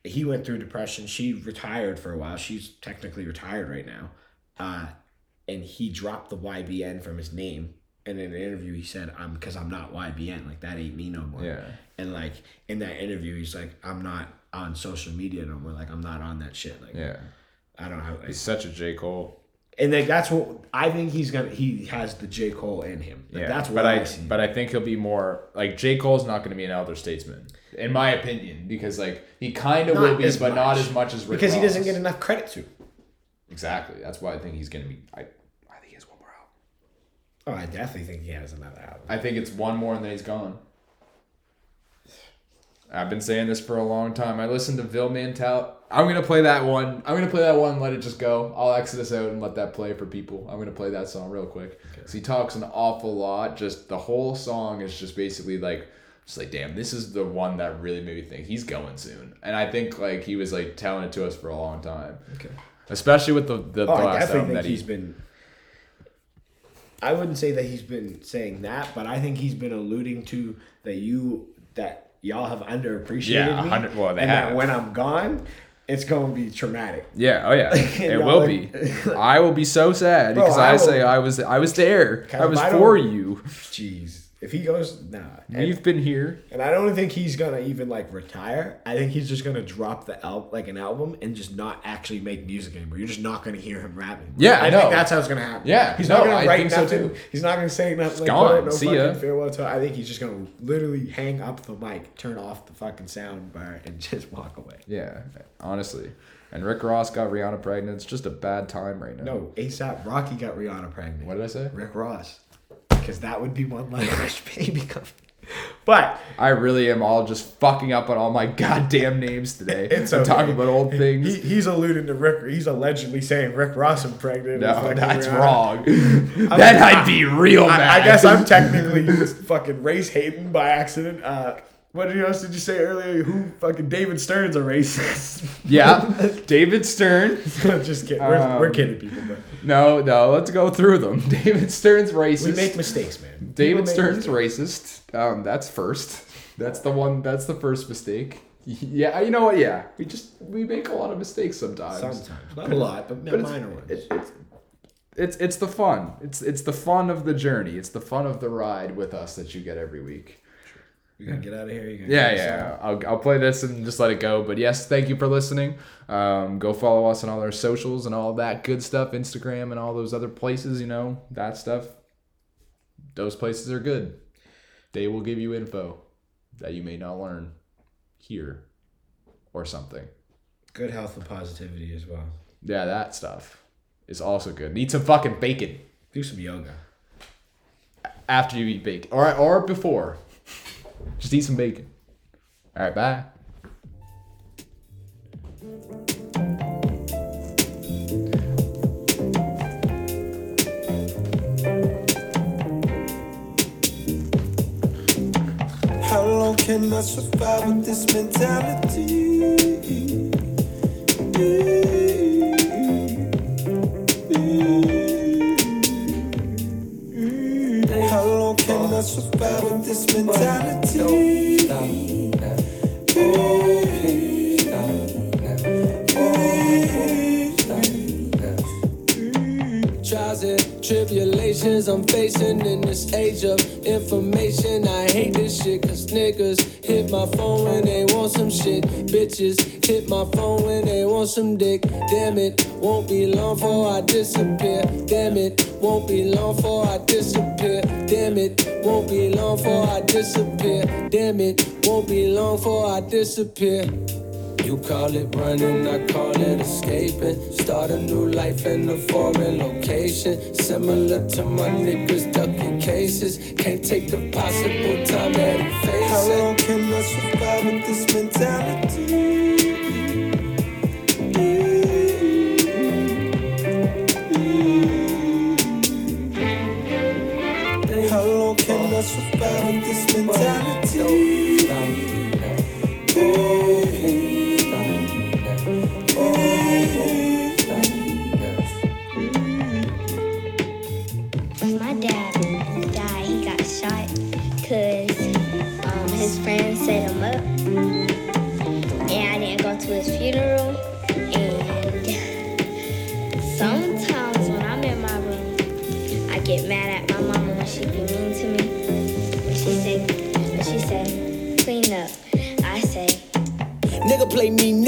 he went through depression. She retired for a while. She's technically retired right now. Uh, and he dropped the YBN from his name. And in an interview, he said, "I'm because I'm not YBN. Like that ain't me no more."
Yeah.
And like in that interview, he's like, "I'm not on social media no more. Like I'm not on that shit. Like
yeah.
I don't know."
He's such a J Cole.
and like that's what I think he's gonna. He has the J Cole in him. Like,
Yeah,
that's what
but
I,
I, but I think he'll be more like J Cole's not going to be an elder statesman, in my opinion, because like he kind of will be, but not as much as Rick
because he doesn't get enough credit to.
exactly. That's why I think he's going to be. I, I think he has one more album.
Oh, I definitely think he has another album.
I think it's one more and then he's gone. I've been saying this for a long time. I listened to Vil Mantel. I'm gonna play that one. I'm gonna play that one. and Let it just go. I'll exit this out and let that play for people. I'm gonna play that song real quick. Cause he talks an awful lot. Just the whole song is just basically like, just like, damn, this is the one that really made me think he's going soon. And I think like he was like telling it to us for a long time.
Okay.
Especially with the the,
Oh,
last
definitely
album that
he's
he.
been. I wouldn't say that he's been saying that, but I think he's been alluding to that you that y'all have underappreciated
Yeah,
me,
100 well, they
and
have.
that when I'm gone, it's going to be traumatic.
Yeah, oh yeah, it will
like-
be. I will be so sad
Bro,
because
I
I,
will-
say I was I was there. I was for you.
Jeez, If he goes, nah. And,
We've been here.
and I don't think he's gonna even like retire. I think he's just gonna drop the al- like an album and just not actually make music anymore. You're just not gonna hear him rapping.
Yeah,
I
I know.
think that's how it's gonna happen.
Yeah,
he's
no,
not gonna write
think so too.
He's not gonna say nothing. Like,
gone.
"Oh, no
See
fucking
ya."
farewell to. I think he's just gonna literally hang up the mic, turn off the fucking sound bar, and just walk away.
Yeah, honestly. And Rick Ross got Rihanna pregnant. It's just a bad time right now.
No, ASAP Rocky got Rihanna pregnant.
What did I say?
Rick Ross, because that would be one less baby coming. But
I really am all just fucking up on all my goddamn names today.
it's okay.
talking about old things.
He, he's alluding to Rick. He's allegedly saying Rick Ross impregnated.
no, that's wrong. then I'd be real.
I, I guess I'm technically just fucking race hating by accident. Uh, what else did you say earlier? Who fucking David Stern's a racist?
yeah, David Stern.
Just kidding. We're, we're
Um,
kidding people, but
No, no, let's go through them. David Stern's racist.
we make mistakes, man.
David Stern's
mistakes.
racist. Um, that's first. That's the one. That's the first mistake. Yeah, you know what? Yeah, we just we make a lot of mistakes sometimes.
Sometimes, not a lot, but,
But
minor ones.
it- it's it's it's the fun. It's it's the fun of the journey. It's the fun of the ride with us that you get every week.
You gotta get out of here. You gotta
Yeah, yeah. I'll, I'll play this and just let it go. But yes, thank you for listening. Um, go follow us on all our socials and all that good stuff, Instagram and all those other places. You know that stuff. Those places are good. They will give you info that you may not learn here or something.
Good health and positivity as well.
Yeah, that stuff is also good. Need some fucking bacon
Do some yoga.
after you eat bacon, or or before. Just eat some bacon. All right, bye.
How long can I survive with this mentality? How I survive with this mentality? Trials and tribulations I'm facing in this age of information. I hate this shit cause niggas hit my phone when they want some shit. Bitches hit my phone when they want some dick. Damn it, won't be long before I disappear. Damn it, won't be long before I disappear. Damn it, won't be long before I disappear. Damn it, won't be long before I disappear. You call it running, I call it escaping. Start a new life in a foreign location. Similar to my niggas ducking cases. Can't take the possible time that he faces. How long can I survive with this mentality?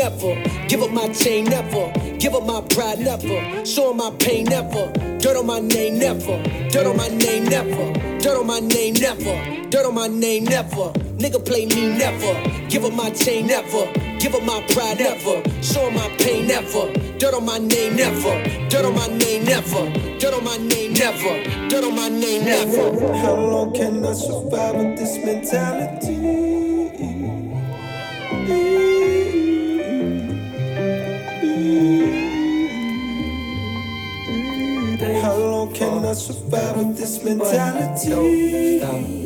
Never. Give up my chain never. Give up my pride never. Show my pain never. Dirt on my name never. Dirt on my name never. Dirt on my name never. Dirt on my name never. Nigga play me never. Give up my chain never. Give up my pride never. Show my pain never. Dirt on my name never. Dirt on my name never. Dirt on my name never. Dirt on my name never. How long can I survive with this mentality? This mentality?
Get